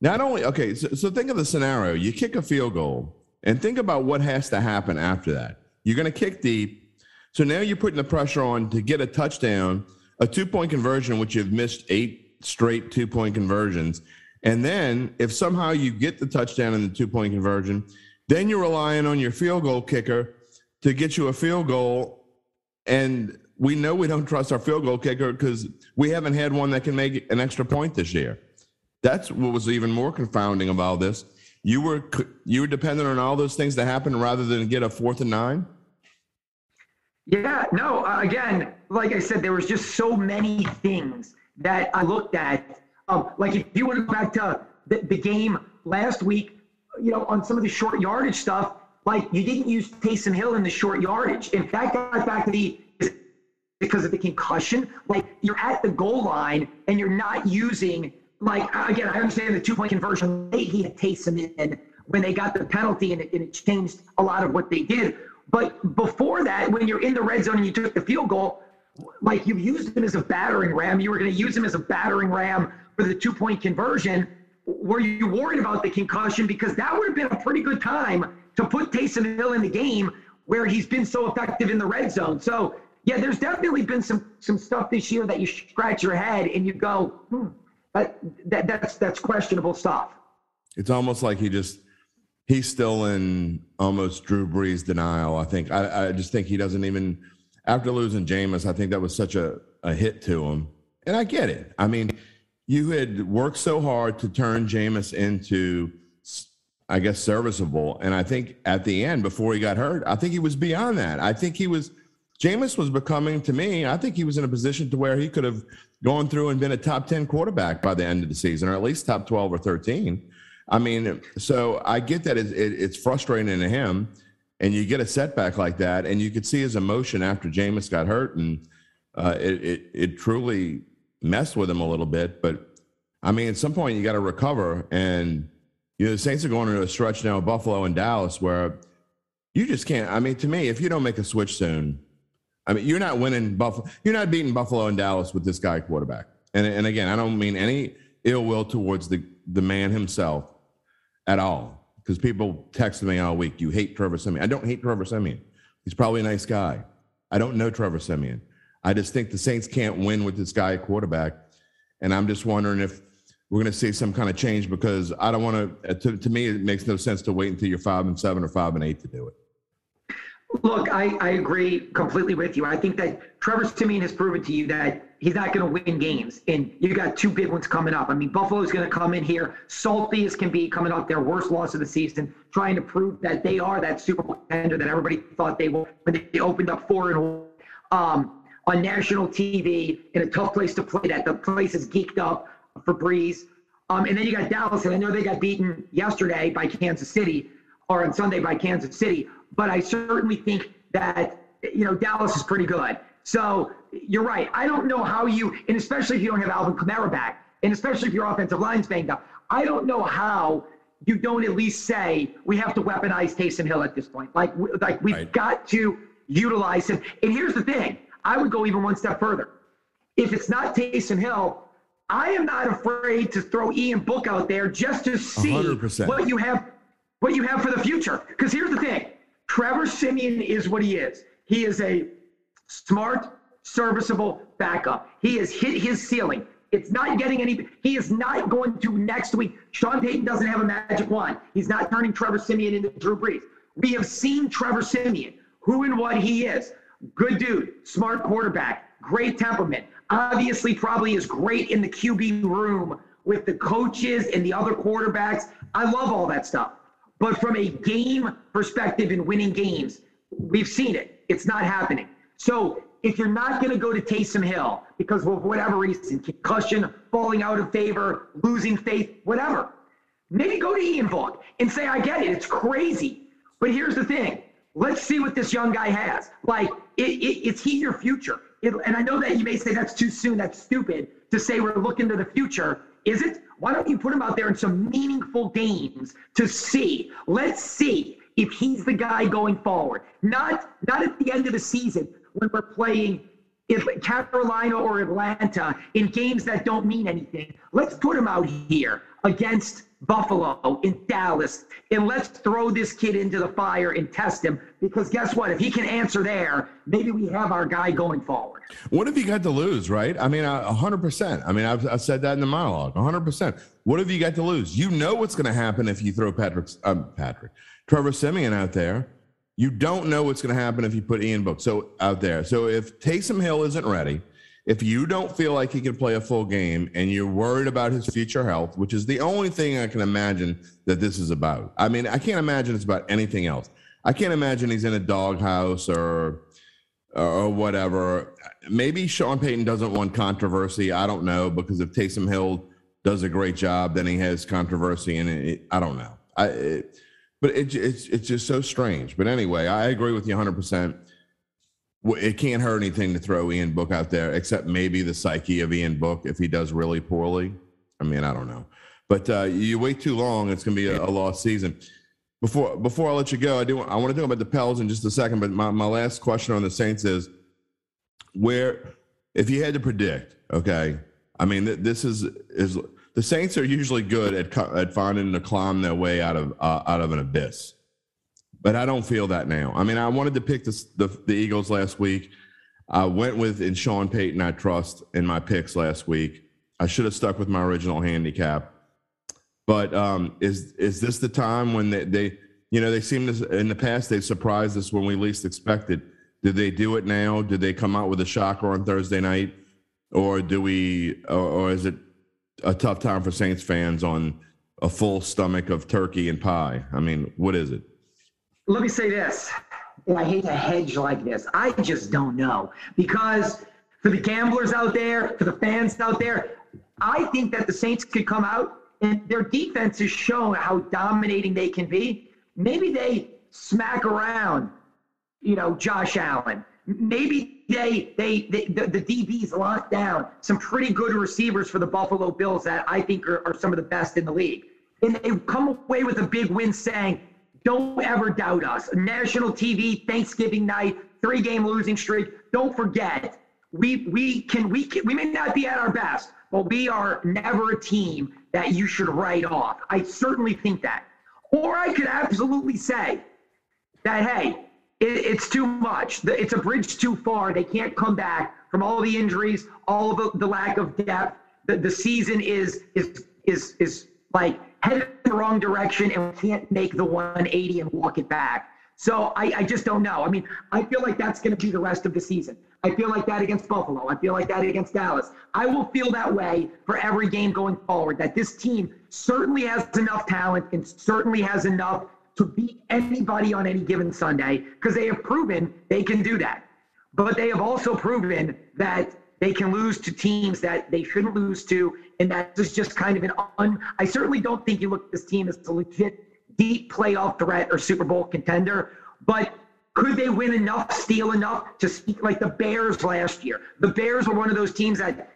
not only okay, so, so think of the scenario: you kick a field goal, and think about what has to happen after that. You're going to kick deep, so now you're putting the pressure on to get a touchdown, a two point conversion, which you've missed eight straight two point conversions. And then if somehow you get the touchdown and the two point conversion, then you're relying on your field goal kicker to get you a field goal. And we know we don't trust our field goal kicker because we haven't had one that can make an extra point this year. That's what was even more confounding about this. You were you were dependent on all those things to happen rather than get a fourth and nine.
Yeah, no, uh, again, like I said, there was just so many things that I looked at. Um, like if you want to go back to the, the game last week, you know, on some of the short yardage stuff, like you didn't use Taysom Hill in the short yardage. In fact, I got back to the because of the concussion. Like you're at the goal line and you're not using like again, I understand the two point conversion he had Taysom in when they got the penalty and it, and it changed a lot of what they did. But before that, when you're in the red zone and you took the field goal, like you used him as a battering ram, you were going to use him as a battering ram for the two point conversion. Were you worried about the concussion? Because that would have been a pretty good time to put Taysom Hill in the game where he's been so effective in the red zone. So yeah, there's definitely been some some stuff this year that you scratch your head and you go, hmm, that, that that's that's questionable stuff.
It's almost like he just he's still in almost Drew Brees denial. I think I, I just think he doesn't even after losing Jameis, I think that was such a, a hit to him. And I get it. I mean, you had worked so hard to turn Jameis into I guess serviceable. And I think at the end, before he got hurt, I think he was beyond that. I think he was Jameis was becoming to me, I think he was in a position to where he could have gone through and been a top 10 quarterback by the end of the season, or at least top 12 or 13. I mean, so I get that it, it, it's frustrating to him, and you get a setback like that, and you could see his emotion after Jameis got hurt, and uh, it, it it truly messed with him a little bit. But I mean, at some point you got to recover, and you know the Saints are going into a stretch now, Buffalo and Dallas, where you just can't. I mean, to me, if you don't make a switch soon, I mean, you're not winning Buffalo. You're not beating Buffalo and Dallas with this guy quarterback. And and again, I don't mean any ill will towards the the man himself at all. Because people text me all week, you hate Trevor Siemian. I don't hate Trevor Siemian. He's probably a nice guy. I don't know Trevor Siemian. I just think the Saints can't win with this guy quarterback. And I'm just wondering if we're going to see some kind of change because I don't want to, to, to me, it makes no sense to wait until you're five and seven or five and eight to do it.
Look, I, I agree completely with you. I think that Trevor Siemian has proven to you that he's not going to win games. And you got two big ones coming up. I mean, Buffalo's going to come in here salty as can be, coming off their worst loss of the season, trying to prove that they are that Super Bowl contender that everybody thought they were when they opened up four and um, on national TV in a tough place to play. That the place is geeked up for Brees. Um, and then you got Dallas, and I know they got beaten yesterday by Kansas City or on Sunday by Kansas City but I certainly think that you know Dallas is pretty good. So you're right. I don't know how you, and especially if you don't have Alvin Kamara back, and especially if your offensive line's banged up, I don't know how you don't at least say we have to weaponize Taysom Hill at this point. Like, like we've right. got to utilize him. And here's the thing: I would go even one step further. If it's not Taysom Hill, I am not afraid to throw Ian Book out there just to see 100%. what you have, what you have for the future. Because here's the thing: Trevor Siemian is what he is. He is a smart, serviceable backup. He has hit his ceiling. It's not getting any. He is not going to next week. Sean Payton doesn't have a magic wand. He's not turning Trevor Siemian into Drew Brees. We have seen Trevor Siemian, who and what he is. Good dude, smart quarterback, great temperament. Obviously, probably is great in the QB room with the coaches and the other quarterbacks. I love all that stuff. But from a game perspective in winning games, we've seen it. It's not happening. So if you're not going to go to Taysom Hill because of whatever reason, concussion, falling out of favor, losing faith, whatever, maybe go to Ian Book and say, I get it. It's crazy. But here's the thing. Let's see what this young guy has. Like, it, it, it's he your future. It, and I know that you may say that's too soon. That's stupid to say we're looking to the future. Is it? Why don't you put him out there in some meaningful games to see? Let's see if he's the guy going forward. Not not at the end of the season when we're playing Carolina or Atlanta in games that don't mean anything. Let's put him out here against Buffalo in Dallas and let's throw this kid into the fire and test him because guess what? If he can answer there, maybe we have our guy going forward.
What have you got to lose, right? I mean, hundred percent. I mean, I've, I've, said that in the monologue. hundred percent. What have you got to lose? You know what's going to happen if you throw Patrick, um, Patrick, Trevor Siemian out there. You don't know what's going to happen if you put Ian Book so out there. So if Taysom Hill isn't ready, if you don't feel like he can play a full game and you're worried about his future health, which is the only thing I can imagine that this is about. I mean, I can't imagine it's about anything else. I can't imagine he's in a doghouse or or whatever. Maybe Sean Payton doesn't want controversy. I don't know because if Taysom Hill does a great job, then he has controversy, and it, I don't know. I, it, but it, it's it's just so strange. But anyway, I agree with you 100. percent it can't hurt anything to throw Ian Book out there, except maybe the psyche of Ian Book if he does really poorly. I mean, I don't know, but uh, you wait too long, it's going to be a, a, lost season. Before before I let you go, I do I want to talk about the Pels in just a second. But my, my last question on the Saints is where, if you had to predict, okay, I mean this is is the Saints are usually good at at finding to climb their way out of uh, out of an abyss but I don't feel that now. I mean, I wanted to pick the, the, the Eagles last week. I went with in Sean Payton. I trust in my picks last week. I should have stuck with my original handicap. But um, is is this the time when they, they you know they seem to in the past they've surprised us when we least expected. Did they do it now? Did they come out with a shocker on Thursday night, or do we, or, or is it a tough time for Saints fans on a full stomach of turkey and pie? I mean, what is it?
Let me say this, I hate to hedge like this. I just don't know because for the gamblers out there, for the fans out there, I think that the Saints could come out and their defense has shown how dominating they can be. Maybe they smack around, you know, Josh Allen. Maybe they they, they the, the DBs lock down some pretty good receivers for the Buffalo Bills that I think are, are some of the best in the league. And they come away with a big win saying, don't ever doubt us. National TV, Thanksgiving night, three game losing streak. Don't forget, we we can we can, we may not be at our best, but we are never a team that you should write off. I certainly think that. Or I could absolutely say that hey, it, it's too much. It's a bridge too far. They can't come back from all the injuries, all the, the lack of depth. The, the season is is is is like headed the wrong direction, and we can't make the 180 and walk it back. So I, I just don't know. I mean, I feel like that's going to be the rest of the season. I feel like that against Buffalo. I feel like that against Dallas. I will feel that way for every game going forward. That this team certainly has enough talent and certainly has enough to beat anybody on any given Sunday because they have proven they can do that. But they have also proven that they can lose to teams that they shouldn't lose to, and that is just kind of an un. I certainly don't think you look at this team as a legit deep playoff threat or Super Bowl contender, but could they win enough, steal enough to speak like the Bears last year? The Bears were one of those teams that,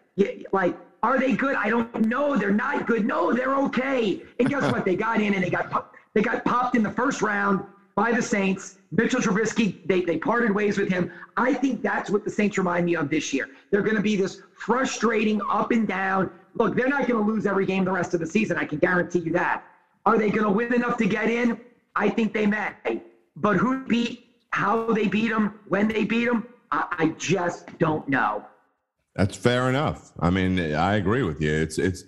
like, are they good? I don't know. They're not good. No, they're okay. And guess what? They got in and they got they got popped in the first round by the Saints. Mitchell Trubisky, they, they parted ways with him. I think that's what the Saints remind me of this year. They're going to be this frustrating up and down. Look, they're not going to lose every game the rest of the season. I can guarantee you that. Are they going to win enough to get in? I think they may. But who beat, how they beat them, when they beat them, I, I just don't know.
That's fair enough. I mean, I agree with you. It's it's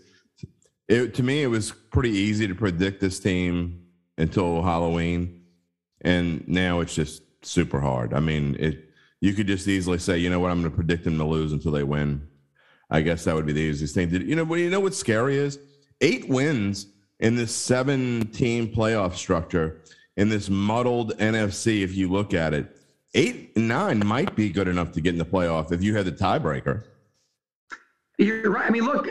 it to me it was pretty easy to predict this team until Halloween, and now it's just super hard. I mean, it you could just easily say, you know what, I'm going to predict them to lose until they win. I guess that would be the easiest thing. Did you know? You know what's scary is eight wins in this seven-team playoff structure in this muddled NFC. If you look at it, eight and nine might be good enough to get in the playoff if you had the tiebreaker.
You're right. I mean, look,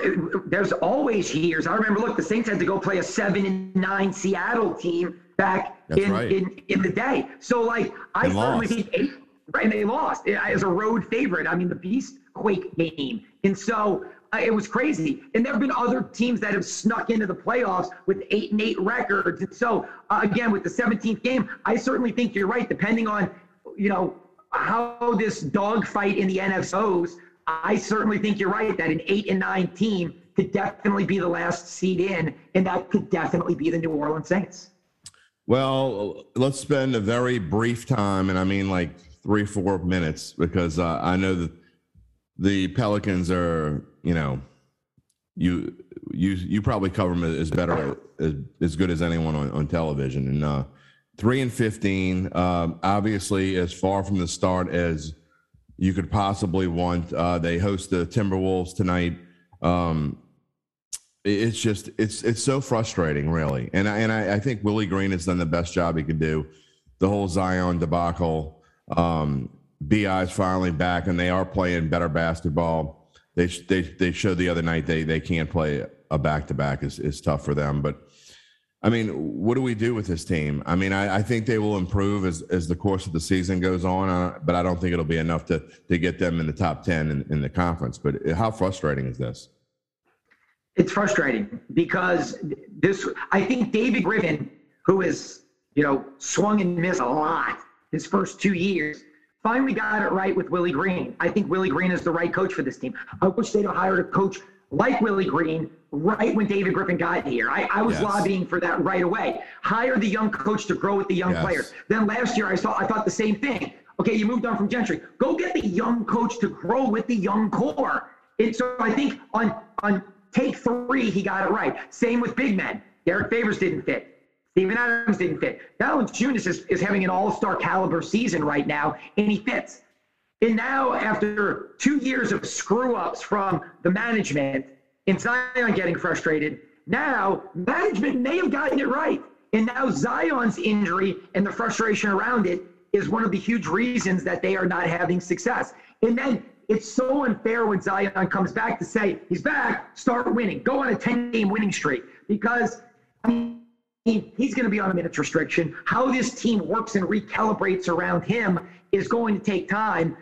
there's always years. I remember, look, the Saints had to go play a seven and nine Seattle team back
That's
in,
right.
in in the day. So, like, I
And
certainly
lost.
think eight, right? And they lost as a road favorite. I mean, the Beast Quake game, and so uh, it was crazy. And there have been other teams that have snuck into the playoffs with eight and eight records. And so, uh, again, with the 17th game, I certainly think you're right. Depending on, you know, how this dogfight in the NFC goes, I certainly think you're right that an eight and nine team could definitely be the last seed in, and that could definitely be the New Orleans Saints.
Well, let's spend a very brief time, and I mean like three, four minutes, because uh, I know that the Pelicans are, you know, you you you probably cover them as better as, as good as anyone on, on television, and uh, three and fifteen, um, obviously as far from the start as you could possibly want. Uh, they host the Timberwolves tonight. Um, it's just it's it's so frustrating, really. And I, and I, I think Willie Green has done the best job he could do. The whole Zion debacle. Um, Bi's finally back, and they are playing better basketball. They they they showed the other night they they can't play a back to back is is tough for them. But I mean, what do we do with this team? I mean, I, I think they will improve as as the course of the season goes on, uh, but I don't think it'll be enough to to get them in the top ten in, in the conference. But how frustrating is this?
It's frustrating because this, I think David Griffin, who has, you know, swung and missed a lot his first two years, finally got it right with Willie Green. I think Willie Green is the right coach for this team. I wish they'd have hired a coach like Willie Green right when David Griffin got here. I, I was
Yes.
lobbying for that right away. Hire the young coach to grow with the young
Yes.
players. Then last year I saw I thought the same thing. Okay, you moved on from Gentry. Go get the young coach to grow with the young core. And so I think on on take three, he got it right. Same with big men. Derrick Favors didn't fit. Steven Adams didn't fit. Valanciunas is, is having an all-star caliber season right now, and he fits. And now, after two years of screw ups from the management and Zion getting frustrated, now management may have gotten it right. And now Zion's injury and the frustration around it is one of the huge reasons that they are not having success. And then it's so unfair when Zion comes back to say, he's back, start winning, go on a 10 game winning streak. Because I mean, he's going to be on a minutes restriction. How this team works and recalibrates around him is going to take time.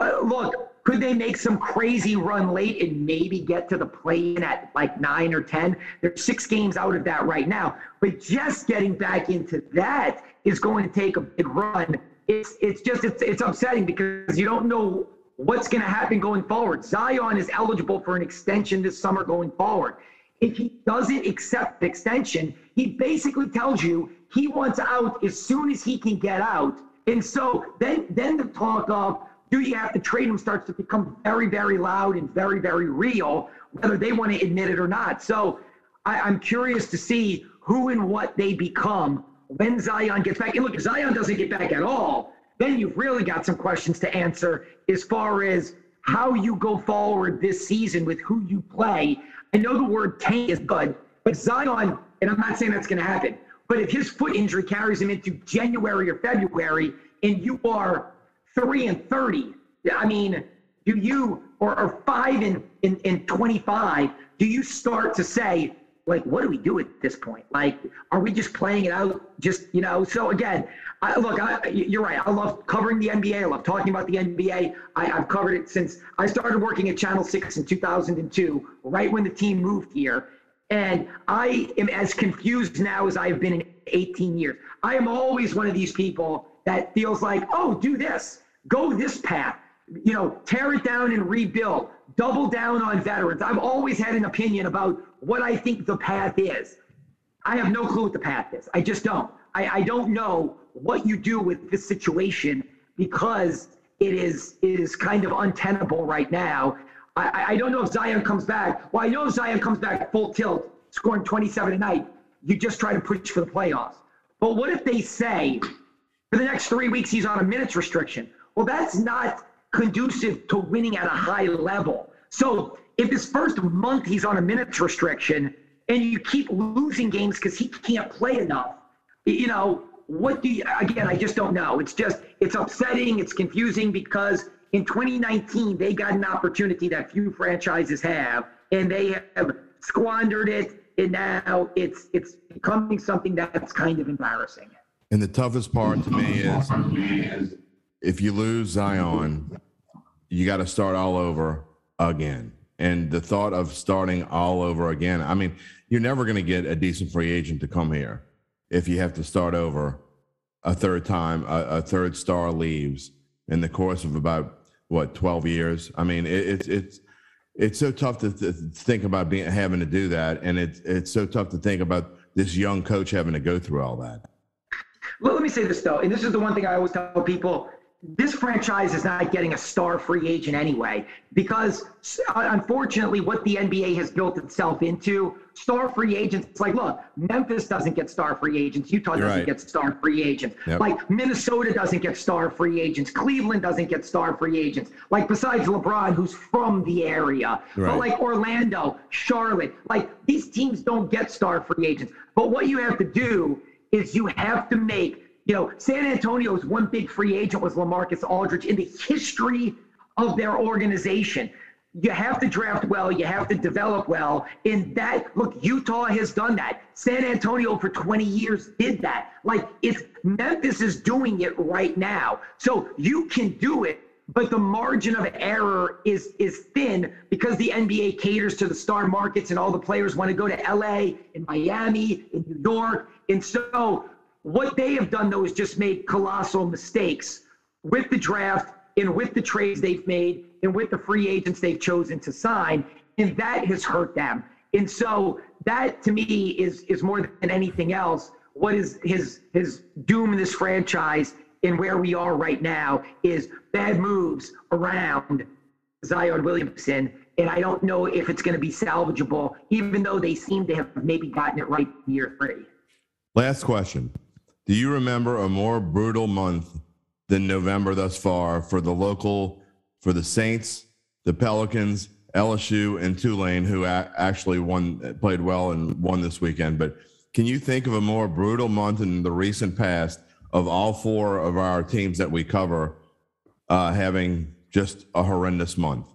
Uh, look, could they make some crazy run late and maybe get to the play in at like nine or 10? They're six games out of that right now. But just getting back into that is going to take a big run it's it's just it's it's upsetting because you don't know what's going to happen going forward. Zion is eligible for an extension this summer going forward. If he doesn't accept the extension, he basically tells you he wants out as soon as he can get out. And so then then the talk of do you have to trade him starts to become very, very loud and very, very real, whether they want to admit it or not. So I, I'm curious to see who and what they become when Zion gets back. And look, if Zion doesn't get back at all, then you've really got some questions to answer as far as how you go forward this season with who you play. I know the word tank is good, but Zion, and I'm not saying that's going to happen, but if his foot injury carries him into January or February and you are three and 30, I mean, do you, or, or five and, and, and 25, do you start to say, like, what do we do at this point? Like, are we just playing it out? Just, you know, so again, I, look, I, you're right. I love covering the NBA. I love talking about the NBA. I, have covered it since I started working at Channel 6 in 2002, right when the team moved here. And I am as confused now as I've been in 18 years. I am always one of these people that feels like, oh, do this, go this path, you know, tear it down and rebuild, double down on veterans. I've always had an opinion about what I think the path is. I have no clue what the path is. I just don't. I, I don't know what you do with this situation because it is it is kind of untenable right now. I, I don't know if Zion comes back. Well, I know if Zion comes back full tilt, scoring 27 a night, you just try to push for the playoffs. But what if they say for the next three weeks he's on a minutes restriction? Well, that's not conducive to winning at a high level. So if this first month he's on a minutes restriction and you keep losing games because he can't play enough, you know, what do you, again, I just don't know. It's just, it's upsetting, it's confusing because in 2019, they got an opportunity that few franchises have, and they have squandered it, and now it's it's becoming something that's kind of embarrassing.
And the toughest part to me is if you lose Zion, you got to start all over again. And the thought of starting all over again, I mean, you're never going to get a decent free agent to come here if you have to start over a third time, a, a third star leaves in the course of about what 12 years. I mean, it, it's it's it's so tough to, to, think about being having to do that, and it's it's so tough to think about this young coach having to go through all that.
Well, let me say this though, and this is the one thing I always tell people: this franchise is not getting a star free agent anyway, because uh, unfortunately, what the NBA has built itself into, star free agents, it's like, look, Memphis doesn't get star free agents, Utah You're doesn't right. get star free agents, yep. like Minnesota doesn't get star free agents, Cleveland doesn't get star free agents, like besides LeBron, who's from the area, right. but like Orlando, Charlotte, like these teams don't get star free agents. But what you have to do is you have to make you know, San Antonio's one big free agent was LaMarcus Aldridge in the history of their organization. You have to draft well, you have to develop well. In that, look, Utah has done that. San Antonio for 20 years did that. Like, it's Memphis is doing it right now. So you can do it, but the margin of error is is thin because the NBA caters to the star markets and all the players want to go to LA and Miami and New York. And so what they have done, though, is just made colossal mistakes with the draft and with the trades they've made and with the free agents they've chosen to sign. And that has hurt them. And so that to me is is more than anything else what is his his doom in this franchise and where we are right now is bad moves around Zion Williamson. And I don't know if it's going to be salvageable, even though they seem to have maybe gotten it right in year three.
Last question. Do you remember a more brutal month than November thus far for the local, for the Saints, the Pelicans, LSU, and Tulane, who actually won, played well and won this weekend? But can you think of a more brutal month in the recent past of all four of our teams that we cover uh, having just a horrendous month?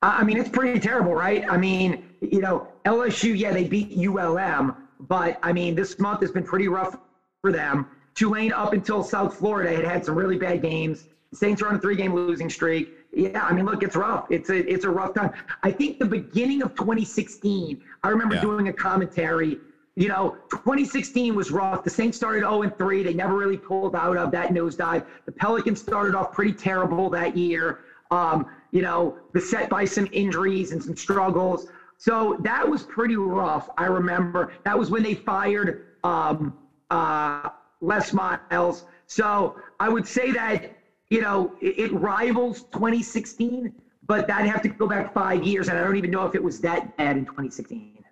I mean, it's pretty terrible, right? I mean, you know, LSU, yeah, they beat ULM, but I mean, this month has been pretty rough for them. Tulane up until South Florida had had some really bad games. Saints are on a three-game losing streak. Yeah, I mean, look, it's rough. It's a it's a rough time. I think the beginning of 2016. I remember yeah. doing a commentary you know, 2016 was rough. The Saints started 0 and 3. They never really pulled out of that nosedive. The Pelicans started off pretty terrible that year. Um, you know, beset by some injuries and some struggles. So that was pretty rough. I remember that was when they fired um, uh, Les Miles. So I would say that you know it, it rivals 2016, but that'd have to go back five years, and I don't even know if it was that bad in 2016.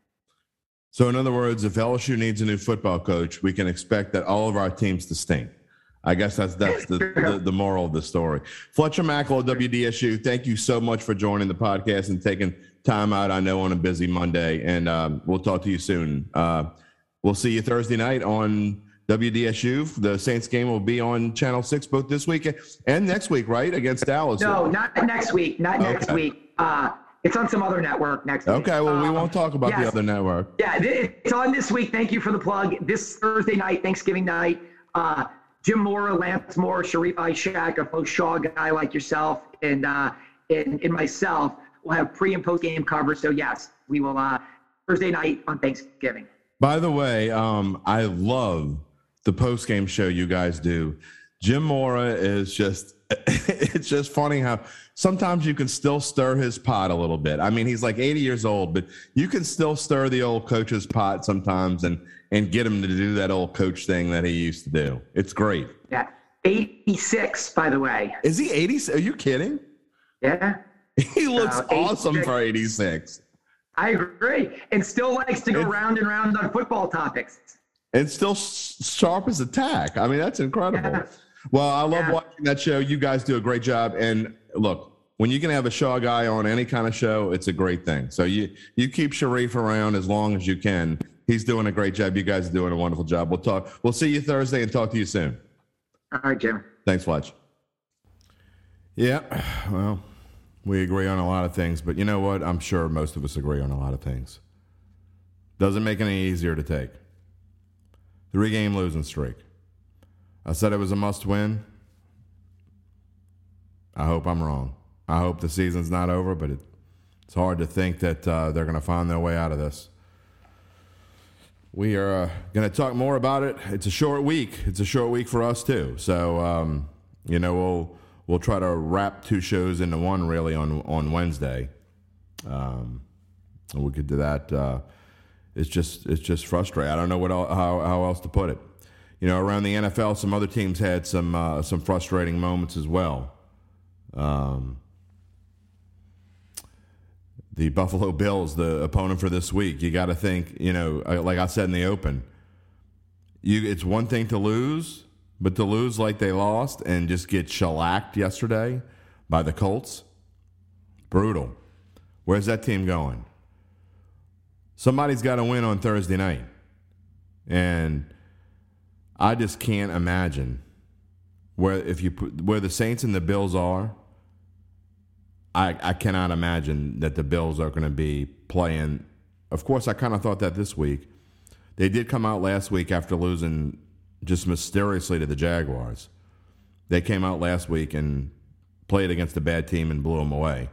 So, in other words, if LSU needs a new football coach, we can expect that all of our teams to stink. I guess that's that's the, the, the moral of the story. Fletcher Mackel, WDSU, thank you so much for joining the podcast and taking time out. I know on a busy Monday, and um, we'll talk to you soon. Uh, we'll see you Thursday night on WDSU. The Saints game will be on Channel Six both this week and next week, right? Against Dallas.
No, not next week. Not next
Okay.
week. Uh, it's on some other network next week.
Okay, well, we
Um,
won't talk about the other network.
Yeah, it's on this week. Thank you for the plug. This Thursday night, Thanksgiving night, uh, Jim Mora, Lance Moore, Sharif Ishak, a post Shaw guy like yourself, and uh, and, and myself will have pre and post game coverage. So yes, we will uh, Thursday night on Thanksgiving.
By the way, um, I love the post game show you guys do. Jim Mora is just it's just funny how sometimes you can still stir his pot a little bit. I mean, he's like 80 years old, but you can still stir the old coach's pot sometimes and and get him to do that old coach thing that he used to do. It's great.
Yeah, 86, by the way.
Is he 80? Are you kidding?
Yeah,
He looks
Uh,
awesome for 86.
I agree, and still likes to go
It's-
round and round on football topics.
and still sharp as a tack. I mean, that's incredible.
Yeah.
Well, I love
Yeah.
watching that show. You guys do a great job. And look, when you can have a Shaw guy on any kind of show, it's a great thing. So you you keep Sharif around as long as you can. He's doing a great job. You guys are doing a wonderful job. We'll talk. We'll see you Thursday and talk to you soon.
All right, Jim.
Thanks, Fletch. Yeah, well, we agree on a lot of things, but you know what? I'm sure most of us agree on a lot of things. Doesn't make it any easier to take. Three game losing streak. I said it was a must win. I hope I'm wrong. I hope the season's not over, but it, it's hard to think that uh, they're going to find their way out of this. We are uh, going to talk more about it. It's a short week. It's a short week for us too. So um, you know we'll we'll try to wrap two shows into one really on on Wednesday. Um, and we could do that. Uh, it's just it's just frustrating. I don't know what how how else to put it. You know, around the NFL, some other teams had some uh, some frustrating moments as well. Um, the Buffalo Bills, the opponent for this week, you got to think. You know, like I said in the open, you it's one thing to lose, but to lose like they lost and just get shellacked yesterday by the Colts, brutal. Where's that team going? Somebody's got to win on Thursday night, and I just can't imagine where if you where the Saints and the Bills are. I, I cannot imagine that the Bills are going to be playing. Of course, I kind of thought that this week. They did come out last week after losing just mysteriously to the Jaguars. They came out last week and played against a bad team and blew them away.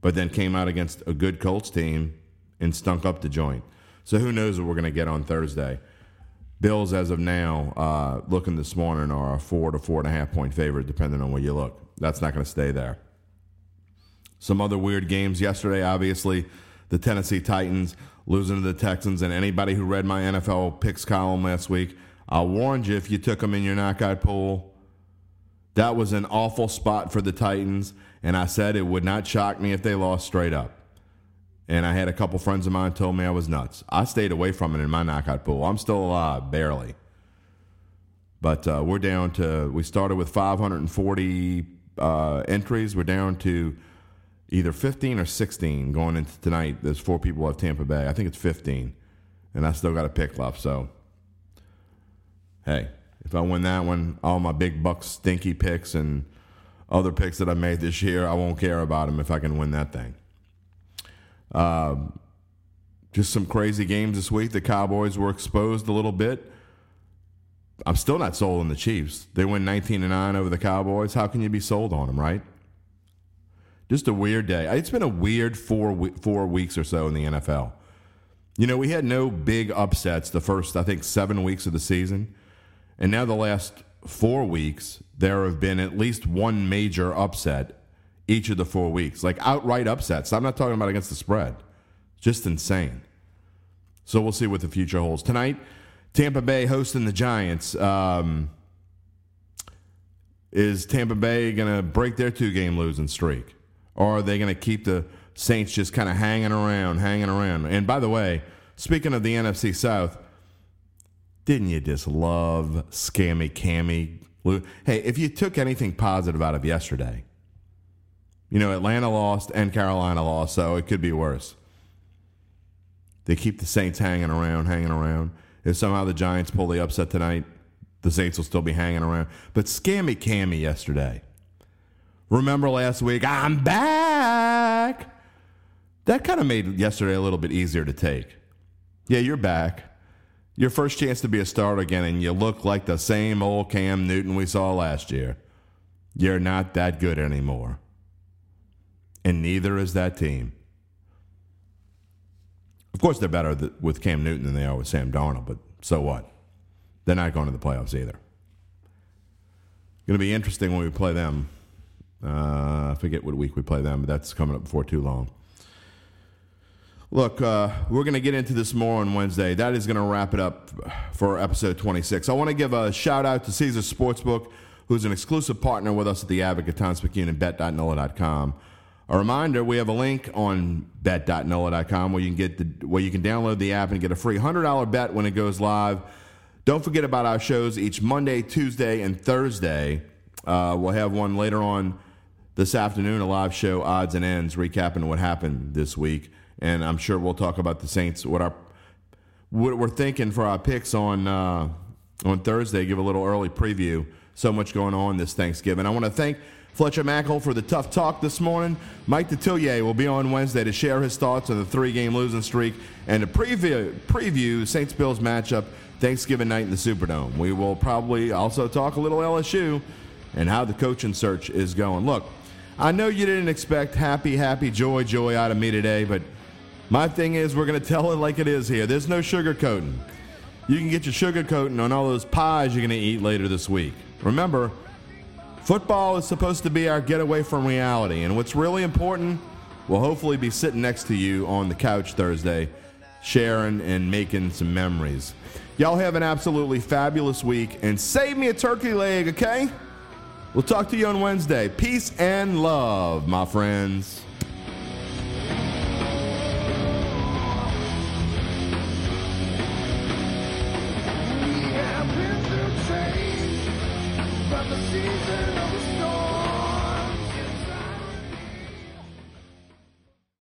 But then came out against a good Colts team and stunk up the joint. So who knows what we're going to get on Thursday. Bills, as of now, uh, looking this morning, are a four to four and a half point favorite, depending on where you look. That's not going to stay there. Some other weird games yesterday, obviously, the Tennessee Titans losing to the Texans, and anybody who read my NFL picks column last week, I warned you if you took them in your knockout pool. That was an awful spot for the Titans, and I said it would not shock me if they lost straight up. And I had a couple friends of mine told me I was nuts. I stayed away from it in my knockout pool. I'm still alive, barely. But uh, we're down to, we started with 540 uh, entries. We're down to either 15 or 16 going into tonight. There's four people at Tampa Bay. I think it's 15. And I still got a pick left. So, hey, if I win that one, all my big bucks, stinky picks, and other picks that I made this year, I won't care about them if I can win that thing. Um, just some crazy games this week. The Cowboys were exposed a little bit. I'm still not sold on the Chiefs. They win 19 to 9 over the Cowboys. How can you be sold on them, right? Just a weird day. It's been a weird four four weeks or so in the NFL. You know, we had no big upsets the first, I think, seven weeks of the season. And now the last four weeks, there have been at least one major upset each of the four weeks, like outright upsets. I'm not talking about against the spread. Just insane. So we'll see what the future holds. Tonight, Tampa Bay hosting the Giants. Um, is Tampa Bay going to break their two game losing streak? Or are they going to keep the Saints just kind of hanging around, hanging around? And by the way, speaking of the NFC South, didn't you just love scammy cammy? Hey, if you took anything positive out of yesterday, you know, Atlanta lost and Carolina lost, so it could be worse. They keep the Saints hanging around, hanging around. If somehow the Giants pull the upset tonight, the Saints will still be hanging around. But scammy Cammy yesterday. Remember last week, I'm back. That kind of made yesterday a little bit easier to take. Yeah, you're back. Your first chance to be a starter again, and you look like the same old Cam Newton we saw last year. You're not that good anymore. And neither is that team. Of course, they're better with Cam Newton than they are with Sam Darnold, but so what? They're not going to the playoffs either. Going to be interesting when we play them. Uh, I forget what week we play them, but that's coming up before too long. Look, uh, we're going to get into this more on Wednesday. That is going to wrap it up for episode 26. I want to give a shout out to Caesar Sportsbook, who's an exclusive partner with us at the Advocate, Times-Picayune, and Bet.nola.com. A reminder: we have a link on bet.nola.com where you can get the where you can download the app and get a free hundred dollar bet when it goes live. Don't forget about our shows each Monday, Tuesday, and Thursday. Uh, we'll have one later on this afternoon, a live show, odds and ends, recapping what happened this week, and I'm sure we'll talk about the Saints. What our what we're thinking for our picks on uh, on Thursday. Give a little early preview. So much going on this Thanksgiving. I want to thank Fletcher Mackel for the tough talk this morning. Mike Detillier will be on Wednesday to share his thoughts on the three-game losing streak and to preview, preview Saints Bills matchup Thanksgiving night in the Superdome. We will probably also talk a little LSU and how the coaching search is going. Look, I know you didn't expect happy, happy, joy, joy out of me today, but my thing is we're going to tell it like it is here. There's no sugarcoating. You can get your sugarcoating on all those pies you're going to eat later this week. Remember, Football is supposed to be our getaway from reality, and what's really important will hopefully be sitting next to you on the couch Thursday, sharing and making some memories. Y'all have an absolutely fabulous week, and save me a turkey leg, okay? We'll talk to you on Wednesday. Peace and love, my friends.